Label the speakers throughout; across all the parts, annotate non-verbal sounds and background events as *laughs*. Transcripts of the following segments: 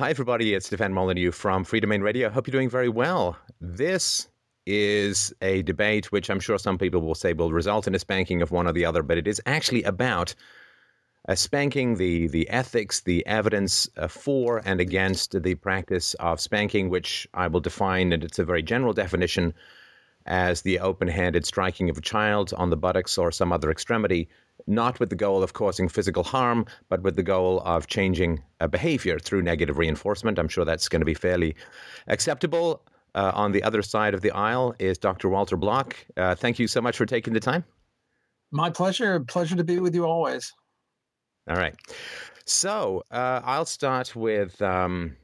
Speaker 1: Hi, everybody. It's Stefan Molyneux from Free Domain Radio. Hope you're doing very well. This is a debate which I'm sure some people will say will result in a spanking of one or the other, but it is actually about a spanking, the, the ethics, the evidence uh, for and against the practice of spanking, which I will define, and it's a very general definition, as the open handed striking of a child on the buttocks or some other extremity not with the goal of causing physical harm, but with the goal of changing a behavior through negative reinforcement. I'm sure that's going to be fairly acceptable. Uh, on the other side of the aisle is Dr. Walter Block. Uh, thank you so much for taking the time.
Speaker 2: My pleasure. Pleasure to be with you always.
Speaker 1: All right. So uh, I'll start with um,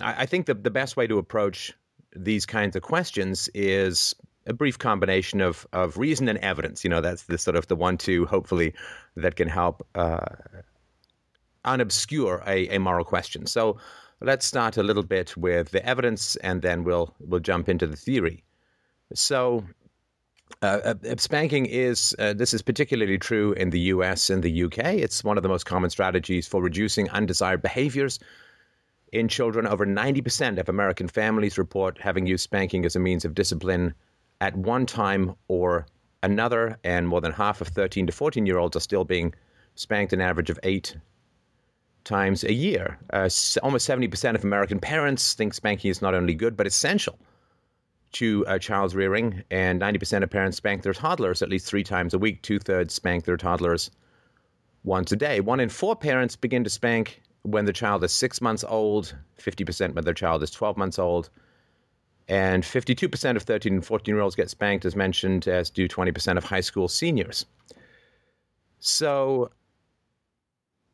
Speaker 1: I, I think the, the best way to approach these kinds of questions is a brief combination of of reason and evidence. You know, that's the sort of the one two hopefully that can help uh, unobscure a, a moral question. So let's start a little bit with the evidence, and then we'll we'll jump into the theory. So. Uh, uh spanking is uh, this is particularly true in the U.S. and the U.K. It's one of the most common strategies for reducing undesired behaviors in children. Over 90% of American families report having used spanking as a means of discipline at one time or another, and more than half of 13 to 14 year olds are still being spanked an average of eight times a year. Uh, almost 70% of American parents think spanking is not only good but essential to a child's rearing, and 90% of parents spank their toddlers at least three times a week. Two thirds spank their toddlers once a day. One in four parents begin to spank when the child is six months old, 50% when their child is 12 months old, and 52% of 13 and 14 year olds get spanked, as mentioned, as do 20% of high school seniors. So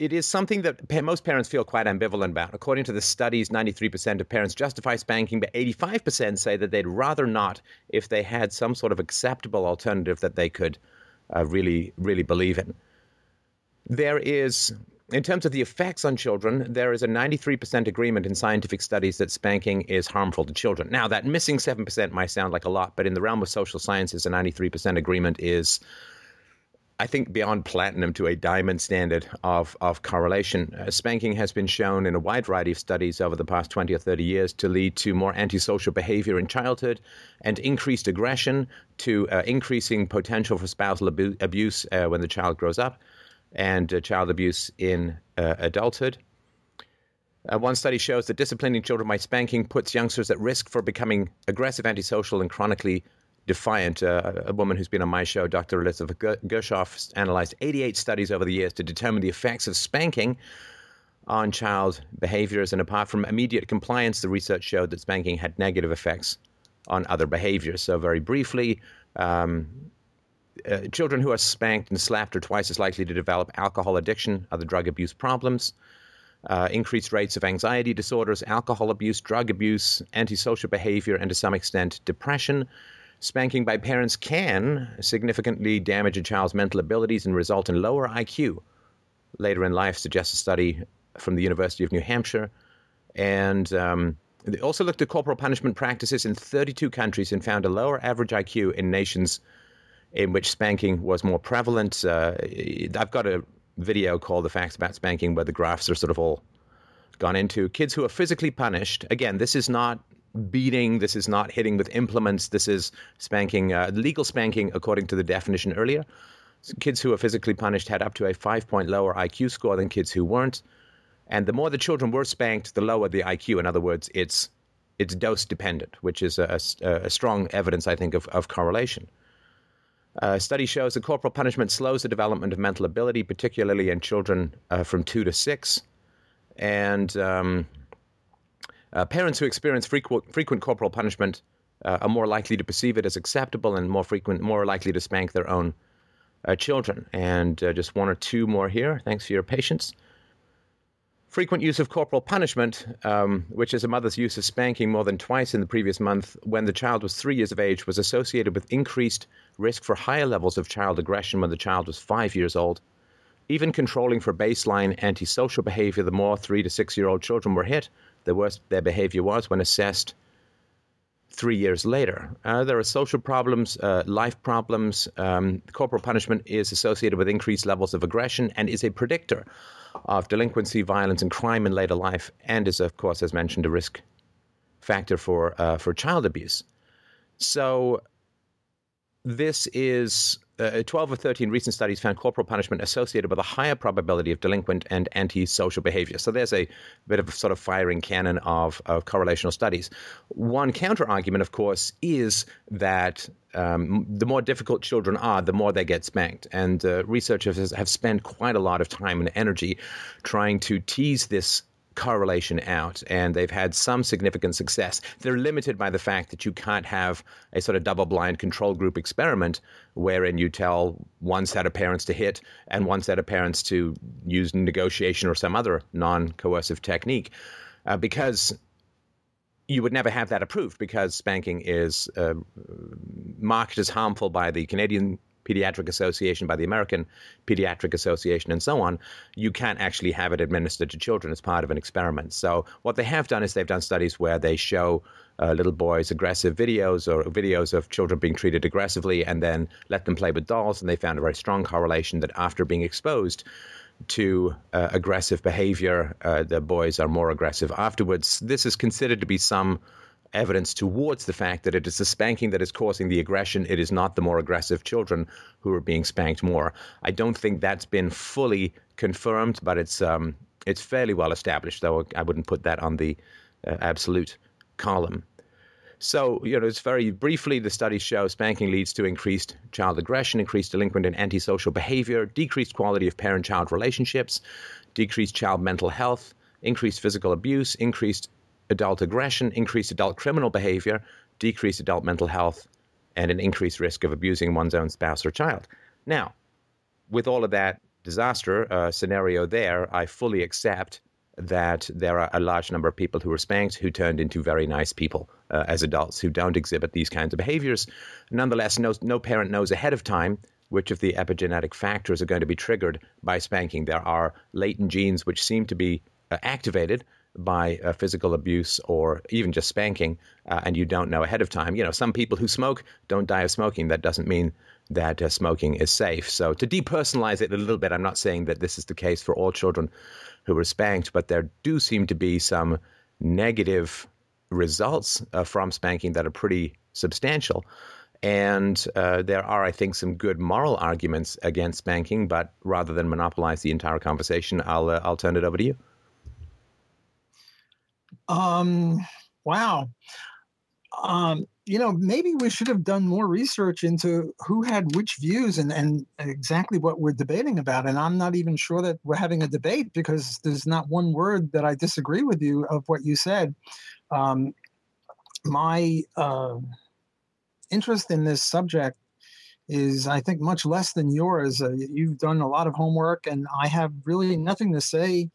Speaker 1: it is something that most parents feel quite ambivalent about. According to the studies, 93% of parents justify spanking, but 85% say that they'd rather not if they had some sort of acceptable alternative that they could uh, really, really believe in. There is in terms of the effects on children, there is a 93% agreement in scientific studies that spanking is harmful to children. Now, that missing 7% might sound like a lot, but in the realm of social sciences, a 93% agreement is, I think, beyond platinum to a diamond standard of, of correlation. Uh, spanking has been shown in a wide variety of studies over the past 20 or 30 years to lead to more antisocial behavior in childhood and increased aggression, to uh, increasing potential for spousal abu- abuse uh, when the child grows up and uh, child abuse in uh, adulthood. Uh, one study shows that disciplining children by spanking puts youngsters at risk for becoming aggressive, antisocial, and chronically defiant. Uh, a woman who's been on my show, Dr. Elizabeth Gershoff, analyzed 88 studies over the years to determine the effects of spanking on child behaviors. And apart from immediate compliance, the research showed that spanking had negative effects on other behaviors. So, very briefly, um, uh, children who are spanked and slapped are twice as likely to develop alcohol addiction, other drug abuse problems, uh, increased rates of anxiety disorders, alcohol abuse, drug abuse, antisocial behavior, and to some extent, depression. Spanking by parents can significantly damage a child's mental abilities and result in lower IQ. Later in life, suggests a study from the University of New Hampshire. And um, they also looked at corporal punishment practices in 32 countries and found a lower average IQ in nations in which spanking was more prevalent. Uh, I've got a video called The Facts About Spanking where the graphs are sort of all gone into. Kids who are physically punished, again, this is not beating, this is not hitting with implements, this is spanking, uh, legal spanking according to the definition earlier. Kids who are physically punished had up to a five point lower IQ score than kids who weren't. And the more the children were spanked, the lower the IQ. In other words, it's it's dose dependent, which is a, a, a strong evidence, I think, of, of correlation. Uh, study shows that corporal punishment slows the development of mental ability, particularly in children uh, from two to six. And um, uh, parents who experience frequent, frequent corporal punishment uh, are more likely to perceive it as acceptable and more frequent, more likely to spank their own uh, children. And uh, just one or two more here. Thanks for your patience. Frequent use of corporal punishment, um, which is a mother's use of spanking more than twice in the previous month when the child was three years of age, was associated with increased risk for higher levels of child aggression when the child was five years old. Even controlling for baseline antisocial behavior, the more three to six year old children were hit, the worse their behavior was when assessed three years later. Uh, there are social problems, uh, life problems. Um, corporal punishment is associated with increased levels of aggression and is a predictor of delinquency, violence, and crime in later life, and is, of course, as mentioned, a risk factor for uh, for child abuse. So, this is uh, 12 or 13 recent studies found corporal punishment associated with a higher probability of delinquent and antisocial behavior. So there's a bit of a sort of firing cannon of, of correlational studies. One counter argument, of course, is that um, the more difficult children are, the more they get spanked. And uh, researchers have spent quite a lot of time and energy trying to tease this correlation out, and they've had some significant success. They're limited by the fact that you can't have a sort of double blind control group experiment wherein you tell one set of parents to hit and one set of parents to use negotiation or some other non coercive technique. Uh, because you would never have that approved because spanking is uh, marked as harmful by the Canadian Pediatric Association, by the American Pediatric Association, and so on, you can't actually have it administered to children as part of an experiment. So, what they have done is they've done studies where they show uh, little boys aggressive videos or videos of children being treated aggressively and then let them play with dolls. And they found a very strong correlation that after being exposed, to uh, aggressive behavior, uh, the boys are more aggressive afterwards. This is considered to be some evidence towards the fact that it is the spanking that is causing the aggression. It is not the more aggressive children who are being spanked more. I don't think that's been fully confirmed, but it's um, it's fairly well established. Though I wouldn't put that on the uh, absolute column. So, you know, it's very briefly the studies show spanking leads to increased child aggression, increased delinquent and antisocial behavior, decreased quality of parent child relationships, decreased child mental health, increased physical abuse, increased adult aggression, increased adult criminal behavior, decreased adult mental health, and an increased risk of abusing one's own spouse or child. Now, with all of that disaster uh, scenario there, I fully accept that there are a large number of people who were spanked who turned into very nice people uh, as adults who don't exhibit these kinds of behaviors. Nonetheless, no, no parent knows ahead of time which of the epigenetic factors are going to be triggered by spanking. There are latent genes which seem to be uh, activated by uh, physical abuse or even just spanking, uh, and you don't know ahead of time. You know, some people who smoke don't die of smoking. That doesn't mean that uh, smoking is safe. So, to depersonalize it a little bit, I'm not saying that this is the case for all children who were spanked, but there do seem to be some negative results uh, from spanking that are pretty substantial. And uh, there are, I think, some good moral arguments against spanking. But rather than monopolize the entire conversation, I'll uh, I'll turn it over to you.
Speaker 2: Um, wow. Um, you know, maybe we should have done more research into who had which views and, and exactly what we're debating about. And I'm not even sure that we're having a debate because there's not one word that I disagree with you of what you said. Um, my uh, interest in this subject is, I think, much less than yours. Uh, you've done a lot of homework, and I have really nothing to say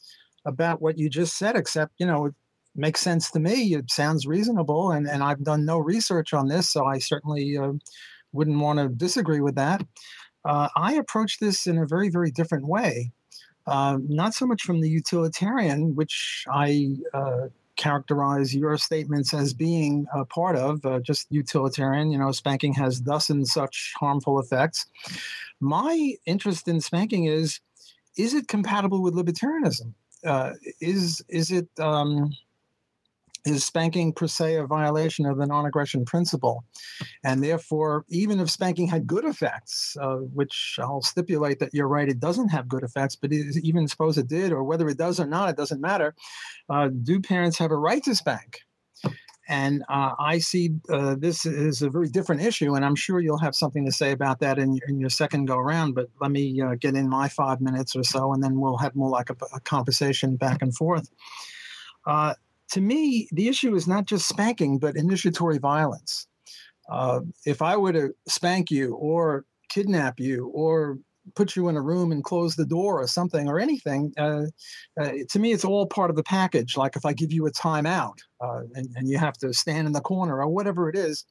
Speaker 2: about what you just said, except, you know, makes sense to me. It sounds reasonable, and, and I've done no research on this, so I certainly uh, wouldn't want to disagree with that. Uh, I approach this in a very, very different way. Uh, not so much from the utilitarian, which I uh, characterize your statements as being a part of, uh, just utilitarian. You know, spanking has thus and such harmful effects. My interest in spanking is is it compatible with libertarianism? Uh, is is it um, is spanking per se a violation of the non-aggression principle and therefore even if spanking had good effects uh, which i'll stipulate that you're right it doesn't have good effects but even suppose it did or whether it does or not it doesn't matter uh, do parents have a right to spank and uh, I see uh, this is a very different issue, and I'm sure you'll have something to say about that in, in your second go around. But let me uh, get in my five minutes or so, and then we'll have more like a, a conversation back and forth. Uh, to me, the issue is not just spanking, but initiatory violence. Uh, if I were to spank you or kidnap you or put you in a room and close the door or something or anything, uh, uh, to me, it's all part of the package. Like if I give you a timeout uh, and, and, you have to stand in the corner or whatever it is,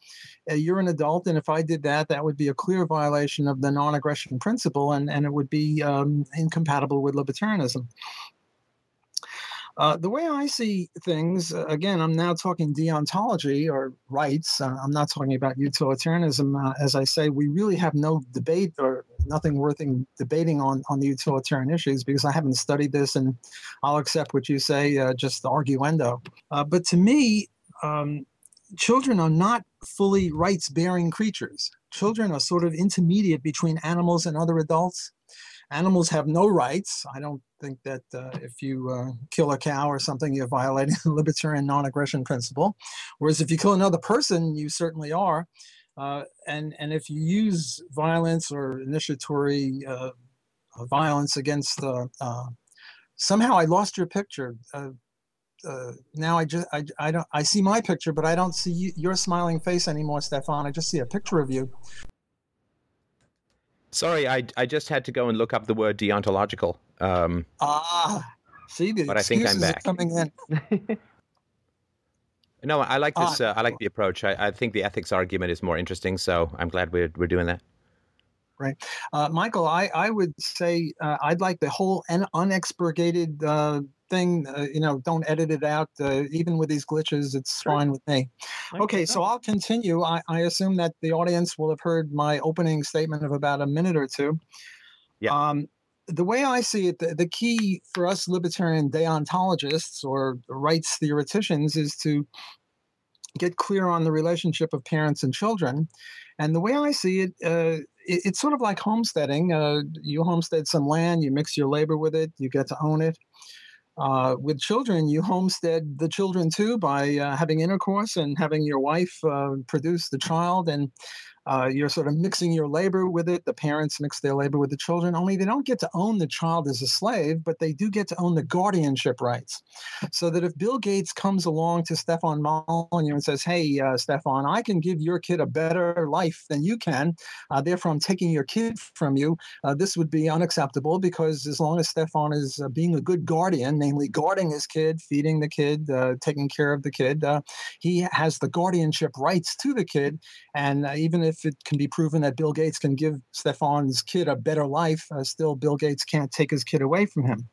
Speaker 2: uh, you're an adult. And if I did that, that would be a clear violation of the non aggression principle and, and it would be um, incompatible with libertarianism. Uh, the way I see things, uh, again, I'm now talking deontology or rights. Uh, I'm not talking about utilitarianism. Uh, as I say, we really have no debate or nothing worth debating on, on the utilitarian issues because I haven't studied this and I'll accept what you say, uh, just the arguendo. Uh, but to me, um, children are not fully rights bearing creatures. Children are sort of intermediate between animals and other adults. Animals have no rights. I don't think that uh, if you uh, kill a cow or something, you're violating the *laughs* libertarian non-aggression principle. Whereas if you kill another person, you certainly are. Uh, and and if you use violence or initiatory uh, violence against uh, uh, somehow I lost your picture. now I just I, I don't I see my picture, but I don't see you, your smiling face anymore, Stefan. I just see a picture of you.
Speaker 1: Sorry, I, I just had to go and look up the word deontological. Um,
Speaker 2: ah, see, the
Speaker 1: but I think I'm back.
Speaker 2: coming in. *laughs*
Speaker 1: no, I like this. Ah, uh, I like the approach. I, I think the ethics argument is more interesting, so I'm glad we're we're doing that.
Speaker 2: Right, uh, Michael. I I would say uh, I'd like the whole un- unexpurgated uh, thing, uh, you know, don't edit it out. Uh, even with these glitches, it's sure. fine with me. Okay, so I'll continue. I, I, assume that the audience will have heard my opening statement of about a minute or two.
Speaker 1: Yeah. Um,
Speaker 2: the way I see it, the, the, key for us libertarian deontologists or rights theoreticians is to get clear on the relationship of parents and children. And the way I see it, uh, it it's sort of like homesteading. Uh, you homestead some land, you mix your labor with it, you get to own it. Uh, with children, you homestead the children too by uh, having intercourse and having your wife uh, produce the child and uh, you're sort of mixing your labor with it. The parents mix their labor with the children, only they don't get to own the child as a slave, but they do get to own the guardianship rights. So that if Bill Gates comes along to Stefan Molyneux and says, Hey, uh, Stefan, I can give your kid a better life than you can, uh, therefore I'm taking your kid from you, uh, this would be unacceptable because as long as Stefan is uh, being a good guardian, namely guarding his kid, feeding the kid, uh, taking care of the kid, he has the guardianship rights to the kid. And even if if it can be proven that Bill Gates can give Stefan's kid a better life, uh, still Bill Gates can't take his kid away from him.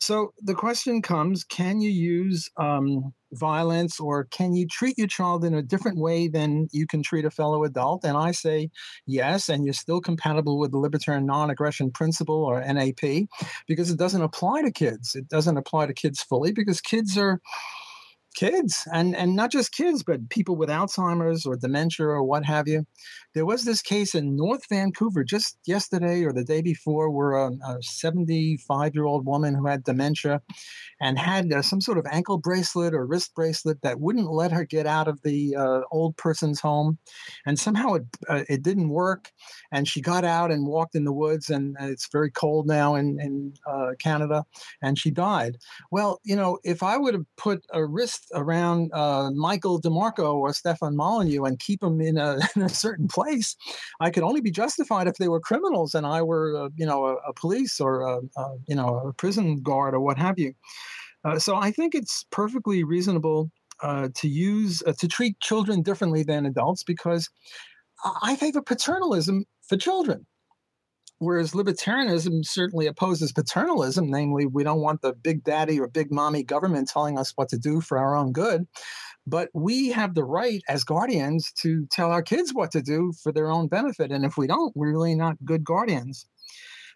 Speaker 2: So the question comes can you use um, violence or can you treat your child in a different way than you can treat a fellow adult? And I say yes, and you're still compatible with the libertarian non aggression principle or NAP because it doesn't apply to kids. It doesn't apply to kids fully because kids are kids and and not just kids but people with alzheimer's or dementia or what have you there was this case in north vancouver just yesterday or the day before where a, a 75 year old woman who had dementia and had uh, some sort of ankle bracelet or wrist bracelet that wouldn't let her get out of the uh, old person's home. And somehow it uh, it didn't work. And she got out and walked in the woods and it's very cold now in in uh, canada and she died. Well you know if i would have put a wrist around uh, Michael DeMarco or Stefan Molyneux and keep them in a, *laughs* in a, certain place, I could only be justified if they were criminals and I were, uh, you know, a, a police or, a, a, you know, a prison guard or what have you. Uh, so I think it's perfectly reasonable uh, to use, uh, to treat children differently than adults because I favor paternalism for children. Whereas libertarianism certainly opposes paternalism, namely, we don't want the big daddy or big mommy government telling us what to do for our own good. But we have the right as guardians to tell our kids what to do for their own benefit. And if we don't, we're really not good guardians.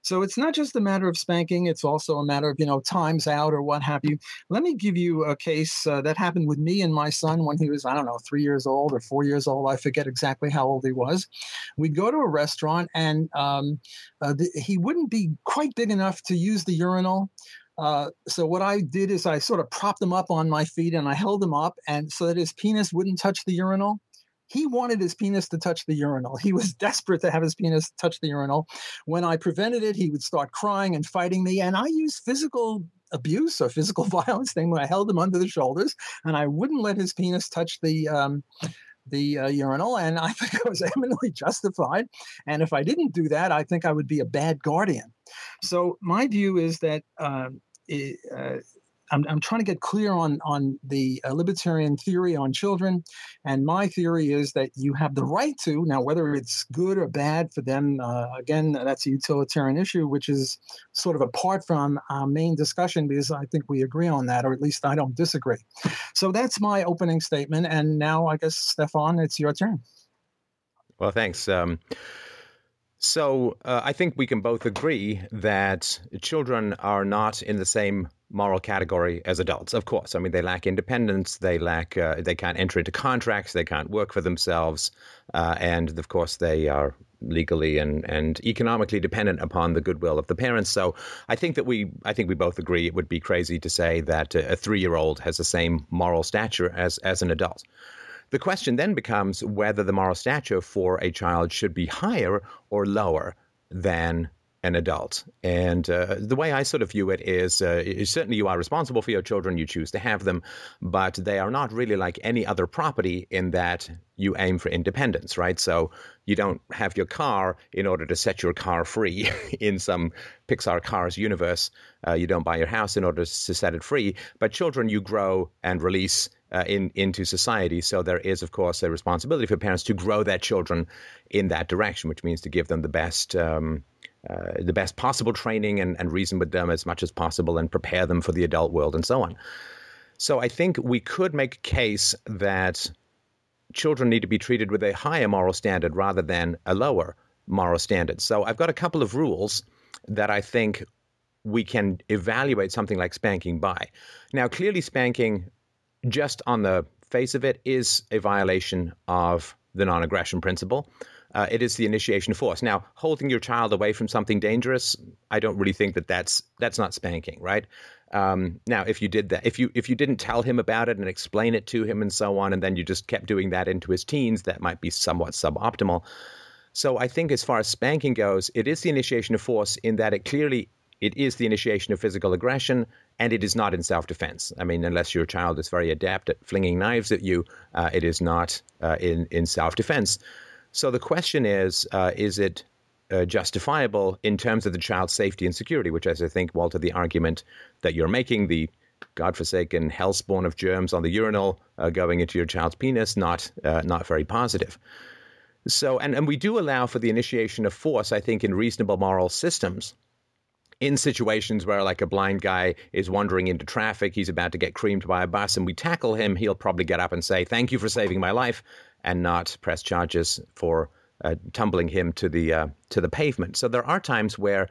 Speaker 2: So it's not just a matter of spanking, it's also a matter of, you know, times out or what have you. Let me give you a case uh, that happened with me and my son when he was, I don't know, three years old or four years old. I forget exactly how old he was. We'd go to a restaurant and um, uh, the, he wouldn't be quite big enough to use the urinal. Uh, so what I did is I sort of propped him up on my feet and I held him up and so that his penis wouldn't touch the urinal he wanted his penis to touch the urinal. He was *laughs* desperate to have his penis touch the urinal. When I prevented it, he would start crying and fighting me. And I used physical abuse or physical *laughs* violence thing when I held him under the shoulders and I wouldn't let his penis touch the um, the uh, urinal, and I *laughs* think I was eminently justified. And if I didn't do that, I think I would be a bad guardian. So my view is that um, uh, I'm, I'm trying to get clear on on the uh, libertarian theory on children, and my theory is that you have the right to now whether it's good or bad for them. Uh, again, that's a utilitarian issue, which is sort of apart from our main discussion because I think we agree on that, or at least I don't disagree. So that's my opening statement, and now I guess Stefan, it's your turn.
Speaker 1: Well, thanks. Um, so uh, I think we can both agree that children are not in the same moral category as adults. Of course, I mean they lack independence, they lack, uh, they can't enter into contracts, they can't work for themselves, uh, and of course they are legally and and economically dependent upon the goodwill of the parents. So I think that we I think we both agree it would be crazy to say that a three year old has the same moral stature as as an adult. The question then becomes whether the moral stature for a child should be higher or lower than an adult. And uh, the way I sort of view it is, uh, certainly you are responsible for your children, you choose to have them, but they are not really like any other property in that you aim for independence, right? So you don't have your car in order to set your car free *laughs* in some Pixar Cars universe. Uh, you don't buy your house in order to set it free, but children you grow and release uh, in into society. So there is, of course, a responsibility for parents to grow their children in that direction, which means to give them the best. Um, uh, the best possible training and, and reason with them as much as possible and prepare them for the adult world and so on. So I think we could make a case that children need to be treated with a higher moral standard rather than a lower moral standard. So I've got a couple of rules that I think we can evaluate something like spanking by. Now, clearly, spanking just on the face of it, is a violation of the non aggression principle. Uh, it is the initiation of force. Now, holding your child away from something dangerous, I don't really think that that's that's not spanking, right? Um, now, if you did that, if you if you didn't tell him about it and explain it to him and so on, and then you just kept doing that into his teens, that might be somewhat suboptimal. So, I think as far as spanking goes, it is the initiation of force in that it clearly it is the initiation of physical aggression, and it is not in self defense. I mean, unless your child is very adept at flinging knives at you, uh, it is not uh, in, in self defense. So the question is uh, is it uh, justifiable in terms of the child's safety and security, which is, I think, Walter, the argument that you're making, the godforsaken hellspawn of germs on the urinal uh, going into your child's penis, not, uh, not very positive. So, and, and we do allow for the initiation of force, I think, in reasonable moral systems in situations where like a blind guy is wandering into traffic, he's about to get creamed by a bus, and we tackle him, he'll probably get up and say, "Thank you for saving my life," and not press charges for uh, tumbling him to the uh, to the pavement. So there are times where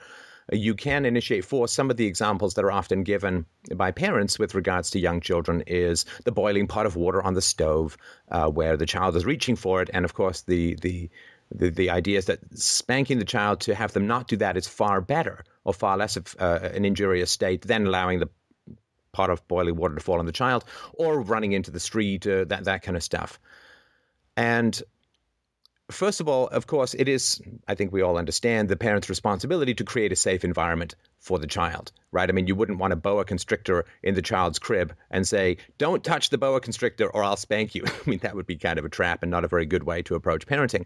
Speaker 1: you can initiate force. Some of the examples that are often given by parents with regards to young children is the boiling pot of water on the stove, uh, where the child is reaching for it, and of course the the the, the idea is that spanking the child to have them not do that is far better or far less of uh, an injurious state than allowing the pot of boiling water to fall on the child or running into the street, uh, that, that kind of stuff. And first of all, of course, it is, I think we all understand, the parent's responsibility to create a safe environment for the child, right? I mean, you wouldn't want a boa constrictor in the child's crib and say, don't touch the boa constrictor or I'll spank you. *laughs* I mean, that would be kind of a trap and not a very good way to approach parenting.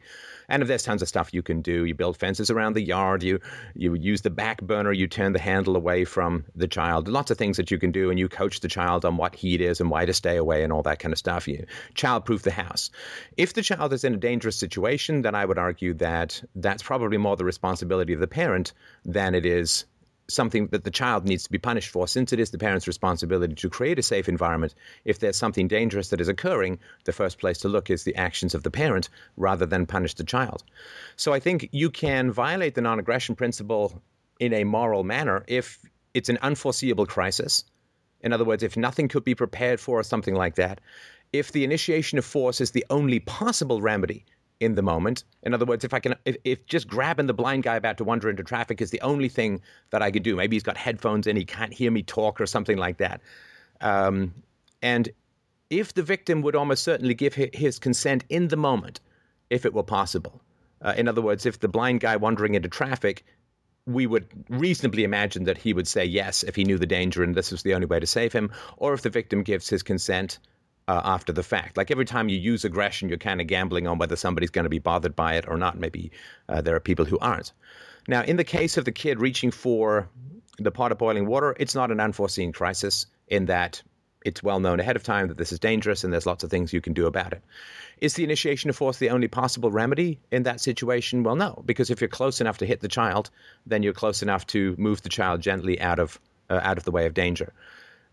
Speaker 1: And if there's tons of stuff you can do, you build fences around the yard, you, you use the back burner, you turn the handle away from the child, lots of things that you can do, and you coach the child on what heat is and why to stay away and all that kind of stuff. You child-proof the house. If the child is in a dangerous situation, then I would argue that that's probably more the responsibility of the parent than it is something that the child needs to be punished for, since it is the parent's responsibility to create a safe environment. If there's something dangerous that is occurring, the first place to look is the actions of the parent rather than punish the child. So I think you can violate the non aggression principle in a moral manner if it's an unforeseeable crisis. In other words, if nothing could be prepared for or something like that, if the initiation of force is the only possible remedy in the moment. In other words, if I can, if, if, just grabbing the blind guy about to wander into traffic is the only thing that I could do, maybe he's got headphones in, he can't hear me talk or something like that. Um, and if the victim would almost certainly give his consent in the moment, if it were possible. Uh, in other words, if the blind guy wandering into traffic, we would reasonably imagine that he would say yes if he knew the danger and this was the only way to save him, or if the victim gives his consent uh, after the fact. Like every time you use aggression, you're kind of gambling on whether somebody's going to be bothered by it or not. Maybe uh, there are people who aren't. Now, in the case of the kid reaching for the pot of boiling water, it's not an unforeseen crisis. in that it's well known ahead of time that this is dangerous and there's lots of things you can do about it. Is the initiation of force the only possible remedy in that situation? Well, no, because if you're close enough to hit the child, then you're close enough to move the child gently out of uh, out of the way of danger.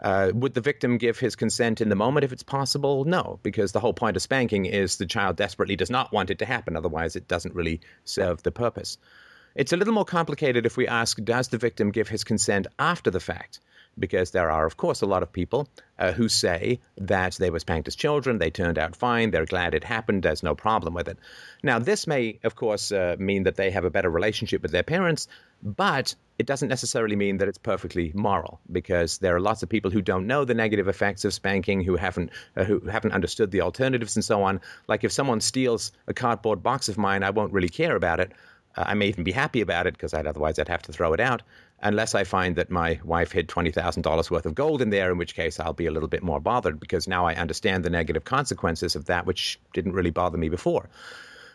Speaker 1: Uh, would the victim give his consent in the moment if it's possible? No, because the whole point of spanking is the child desperately does not want it to happen. Otherwise, it doesn't really serve the purpose. It's a little more complicated if we ask Does the victim give his consent after the fact? because there are, of course, a lot of people uh, who say that they were spanked as children, they turned out fine, they're glad it happened, there's no problem with it. Now, this may, of course, uh, mean that they have a better relationship with their parents, but it doesn't necessarily mean that it's perfectly moral because there are lots of people who don't know the negative effects of spanking, who haven't uh, who haven't understood the alternatives and so on. Like if someone steals a cardboard box of mine, I won't really care about it. Uh, I may even be happy about it because I'd otherwise I'd have to throw it out unless I find that my wife hid $20,000 worth of gold in there, in which case I'll be a little bit more bothered because now I understand the negative consequences of that, which didn't really bother me before.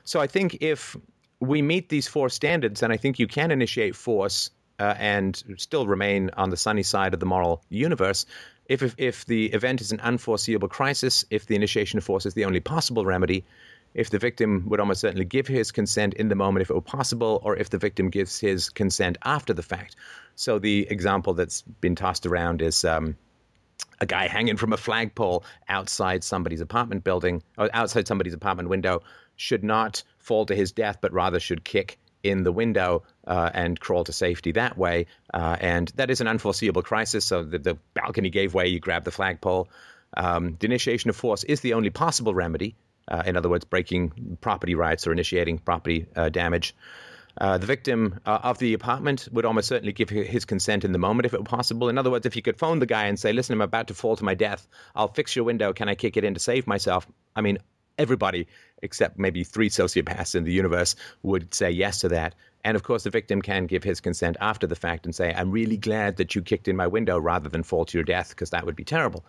Speaker 1: So I think if we meet these four standards, then I think you can initiate force uh, and still remain on the sunny side of the moral universe. If, if, if the event is an unforeseeable crisis, if the initiation of force is the only possible remedy, if the victim would almost certainly give his consent in the moment if it were possible, or if the victim gives his consent after the fact. So the example that's been tossed around is um, a guy hanging from a flagpole outside somebody's apartment building, or outside somebody's apartment window, should not fall to his death, but rather should kick in the window uh, and crawl to safety that way. Uh, and that is an unforeseeable crisis. So the, the balcony gave way, you grab the flagpole. Um, the initiation of force is the only possible remedy. Uh, in other words, breaking property rights or initiating property uh, damage. Uh, the victim uh, of the apartment would almost certainly give his consent in the moment if it were possible. In other words, if you could phone the guy and say, Listen, I'm about to fall to my death. I'll fix your window. Can I kick it in to save myself? I mean, everybody except maybe three sociopaths in the universe would say yes to that. And of course, the victim can give his consent after the fact and say, I'm really glad that you kicked in my window rather than fall to your death, because that would be terrible.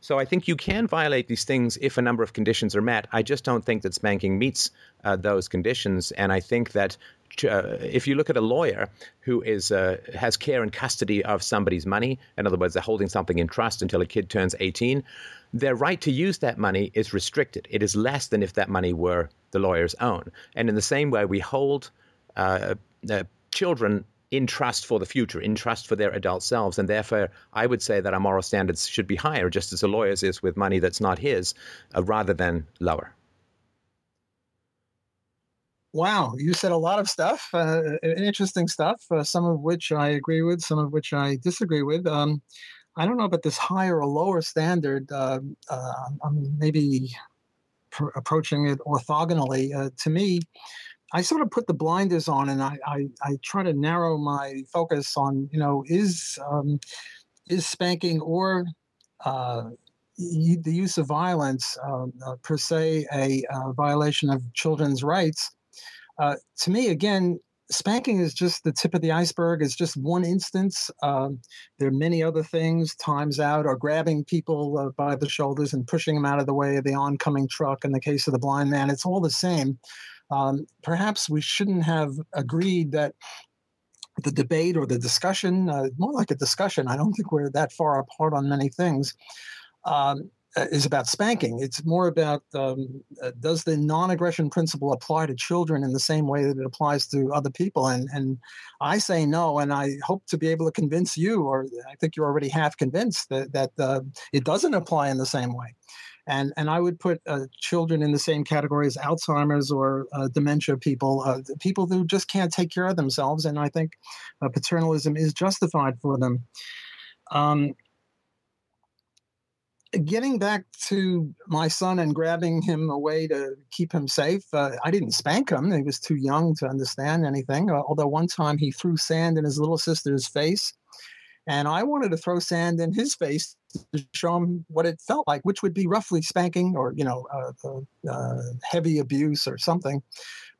Speaker 1: So I think you can violate these things if a number of conditions are met. I just don't think that spanking meets uh, those conditions. And I think that uh, if you look at a lawyer who is uh, has care and custody of somebody's money, in other words, they're holding something in trust until a kid turns 18, their right to use that money is restricted. It is less than if that money were the lawyer's own. And in the same way, we hold uh, uh, children in trust for the future, in trust for their adult selves. And therefore, I would say that our moral standards should be higher, just as a lawyer's is with money that's not his, uh, rather than lower.
Speaker 2: Wow, you said a lot of stuff, uh, interesting stuff, uh, some of which I agree with, some of which I disagree with. Um, I don't know about this higher or lower standard. Uh, uh I'm maybe pr- approaching it orthogonally. Uh, to me, I sort of put the blinders on and I, I, I try to narrow my focus on, you know, is um, is spanking or uh, the use of violence um, uh, per se a uh, violation of children's rights? To me, again, spanking is just the tip of the iceberg. It's just one instance. Um, there are many other things, times out, or grabbing people uh, by the shoulders and pushing them out of the way of the oncoming truck. In the case of the blind man, it's all the same um, perhaps we shouldn't have agreed that the debate or the discussion, uh, more like a discussion, I don't think we're that far apart on many things, um, uh, is about spanking. It's more about um, uh, does the non aggression principle apply to children in the same way that it applies to other people? And, and I say no, and I hope to be able to convince you, or I think you're already half convinced that, that uh, it doesn't apply in the same way and and I would put uh, children in the same category as Alzheimer's or uh, dementia people, uh, people who just can't take care of themselves, and I think paternalism is justified for them. Um, getting back to my son and grabbing him away to keep him safe, uh, I didn't spank him; he was too young to understand anything. Uh, although one time he threw sand in his little sister's face and I wanted to throw sand in his face to show him what it felt like, which would be roughly spanking or, you know, uh, uh, uh, heavy abuse or something.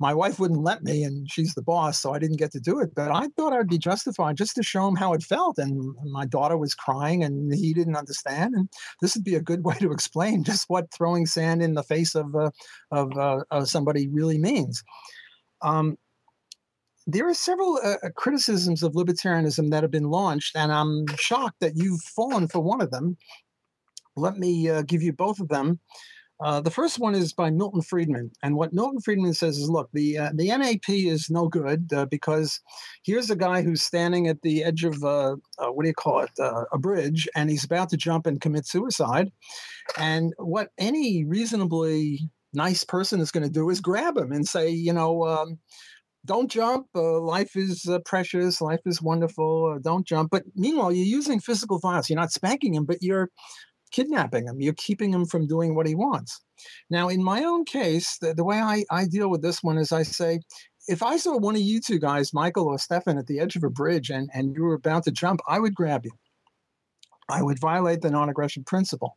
Speaker 2: My wife wouldn't let me, and she's the boss, so I didn't get to do it. But I thought I'd be justified just to show him how it felt. And my daughter was crying, and he didn't understand. And this would be a good way to explain *laughs* just what throwing sand in the face of uh, of, uh, somebody really means. Um, there are several uh, uh, criticisms of libertarianism that have been launched, and I'm shocked that you've fallen for one of them. Let me uh, give you both of them. Uh, the first one is by Milton Friedman, and what Milton Friedman says is, look, the uh, the NAP is no good uh, because here's a guy who's standing at the edge of uh, uh, what do you call it, a bridge, and he's about to jump and commit suicide, and what any reasonably nice person is going to do is grab him and say, you know. Um, don't jump. Uh, life is uh, precious. Life is wonderful. Uh, don't jump. But meanwhile, you're using physical violence. You're not spanking him, but you're kidnapping him. You're keeping him from doing what he wants. Now, in my own case, the, the way I, I deal with this one is I say, if I saw one of you two guys, Michael or Stefan, at the edge of a bridge and, and you were about to jump, I would grab you. I would violate the non aggression principle.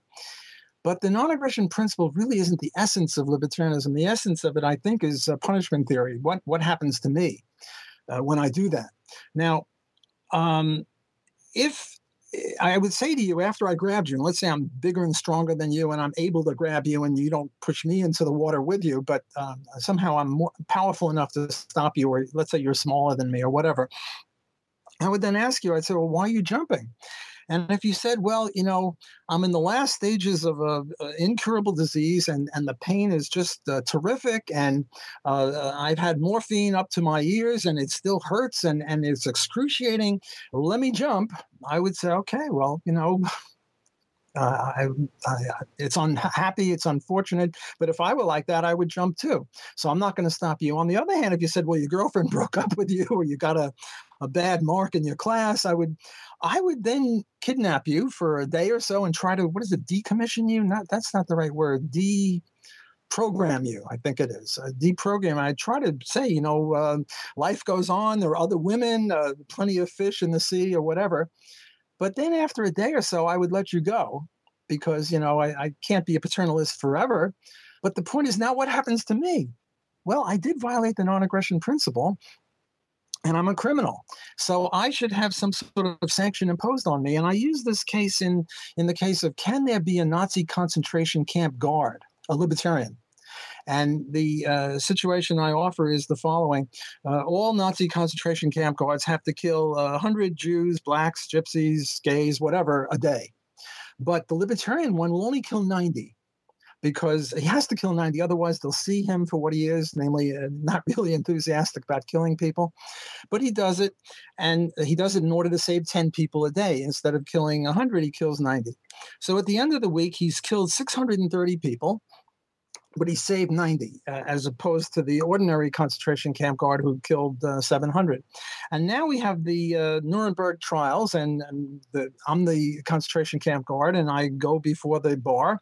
Speaker 2: But the non aggression principle really isn't the essence of libertarianism. The essence of it, I think, is punishment theory. What, what happens to me uh, when I do that? Now, um, if I would say to you after I grabbed you, and let's say I'm bigger and stronger than you, and I'm able to grab you, and you don't push me into the water with you, but um, somehow I'm more powerful enough to stop you, or let's say you're smaller than me, or whatever. I would then ask you, I'd say, well, why are you jumping? And if you said, well, you know, I'm in the last stages of a, incurable disease and, and the pain is just uh, terrific and uh, I've had morphine up to my ears and it still hurts and, and it's excruciating, let me jump, I would say, okay, well, you know, *sighs* uh, I, I, it's unhappy, it's unfortunate. But if I were like that, I would jump too. So I'm not going to stop you. On the other hand, if you said, "Well, your girlfriend *laughs* broke up with you, or you got a, a bad mark in your class," I would, I would then kidnap you for a day or so and try to what is it, decommission you? Not that's not the right word. De program you i think it is uh, deprogram i try to say you know uh, life goes on there are other women uh, plenty of fish in the sea or whatever but then after a day or so, I would let you go because, you know, I, I can't be a paternalist forever. But the point is now what happens to me? Well, I did violate the non aggression principle and I'm a criminal. So I should have some sort of sanction imposed on me. And I use this case in, in the case of can there be a Nazi concentration camp guard, a libertarian? And the uh, situation I offer is the following uh, All Nazi concentration camp guards have to kill uh, 100 Jews, blacks, gypsies, gays, whatever, a day. But the libertarian one will only kill 90 because he has to kill 90 otherwise they'll see him for what he is namely uh, not *laughs* really enthusiastic about killing people. But he does it and he does it in order to save 10 people a day. Instead of killing 100 he kills 90 so at the end of the week he's killed 630 people but he saved 90 uh, as opposed to the ordinary concentration camp guard who killed uh, 700 and now we have the uh, nuremberg trials and, and the, i'm the concentration camp guard and i go before the bar.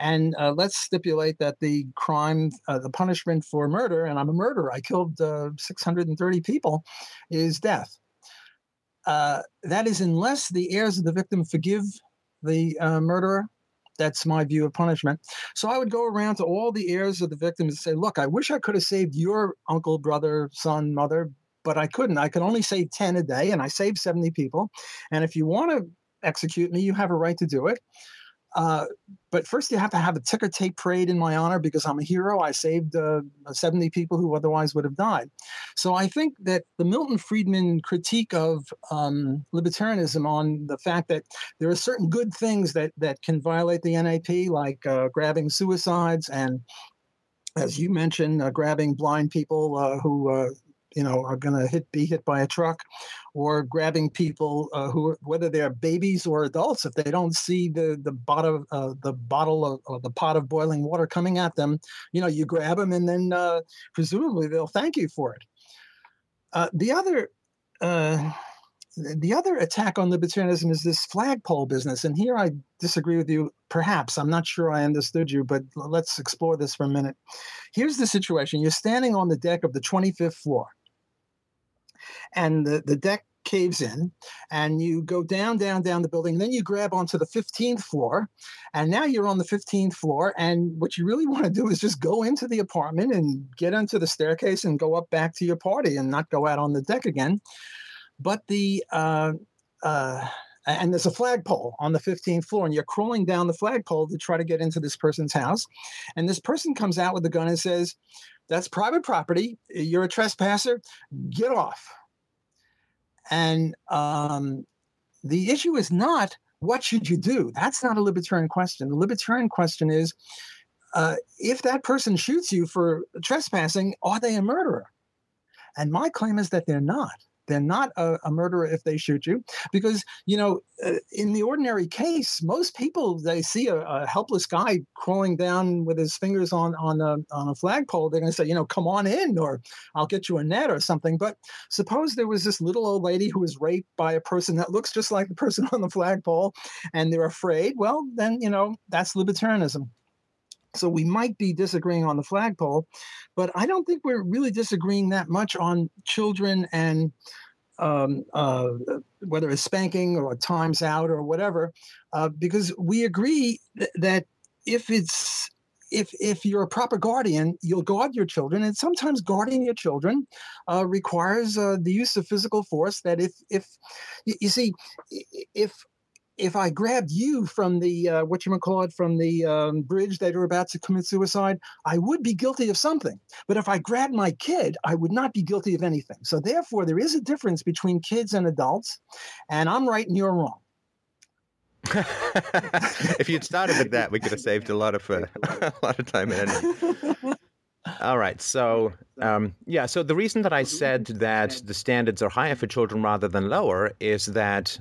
Speaker 2: And uh, let's stipulate that the crime uh, the punishment for murder and i'm a murderer i killed uh, 630 people is death. That is unless the heirs of the victim forgive the murderer that's my view of punishment. So I would go around to all the heirs of the victims and say, look, I wish I could have saved your uncle, brother, son, mother, but I couldn't. I could only save 10 a day, and I saved 70 people. And if you want to execute me, you have a right to do it. Uh, but first, you have to have a ticker tape parade in my honor because I'm a hero. I saved uh, 70 people who otherwise would have died. So I think that the Milton Friedman critique of um, libertarianism on the fact that there are certain good things that that can violate the NAP, like uh, grabbing suicides and as you mentioned, uh, grabbing blind people uh, who uh, you know are going to hit be hit by a truck or grabbing people uh, who whether they're babies or adults if they don't see the the bottom uh, the bottle of or the pot of boiling water coming at them you know you grab them and then uh, presumably they'll thank you for it. Uh, the other uh, the other attack on libertarianism is this flagpole business and here i disagree with you perhaps. I'm not sure i understood you but let's explore this for a minute. Here's the situation. You're standing on the deck of the 25th floor and the, the deck caves in and you go down down down the building and then you grab onto the 15th floor and now you're on the 15th floor and what you really want to do is just go into the apartment and get onto the staircase and go up back to your party and not go out on the deck again. But the uh, uh, and there's a flagpole on the 15th floor, and you're crawling down the flagpole to try to get into this person's house. And this person comes out with a gun and says, That's private property. You're a trespasser. Get off. And um, the issue is not what should you do? That's not a libertarian question. The libertarian question is uh, if that person shoots you for trespassing, are they a murderer? And my claim is that they're not. They're not a, a murderer if they shoot you, because you know, uh, in the ordinary case, most people they see a, a, helpless guy crawling down with his fingers on on a on a flagpole, they're going to say, you know, come on in, or I'll get you a net or something. But suppose there was this little old lady who was raped by a person that looks just like the person *laughs* on the flagpole, and they're afraid. Well, then you know that's libertarianism. So we might be disagreeing on the flagpole, but I don't think we're really disagreeing that much on children and um, uh, whether it's spanking or times out or whatever, uh, because we agree th- that if it's if if you're a proper guardian, you'll guard your children, and sometimes guarding your children uh, requires uh, the use of physical force. That if if you, you see if if I grabbed you from the uh, what you call it from the um, bridge that are about to commit suicide, I would be guilty of something. But if I grabbed my kid, I would not be guilty of anything. So therefore, there is a difference between kids and adults, and I'm right and you're wrong. *laughs*
Speaker 1: if you'd started with that, we could have saved a lot of uh, *laughs* a lot of time and energy. All right. So, um, yeah. So the reason that I said that the standards are higher for children rather than lower is that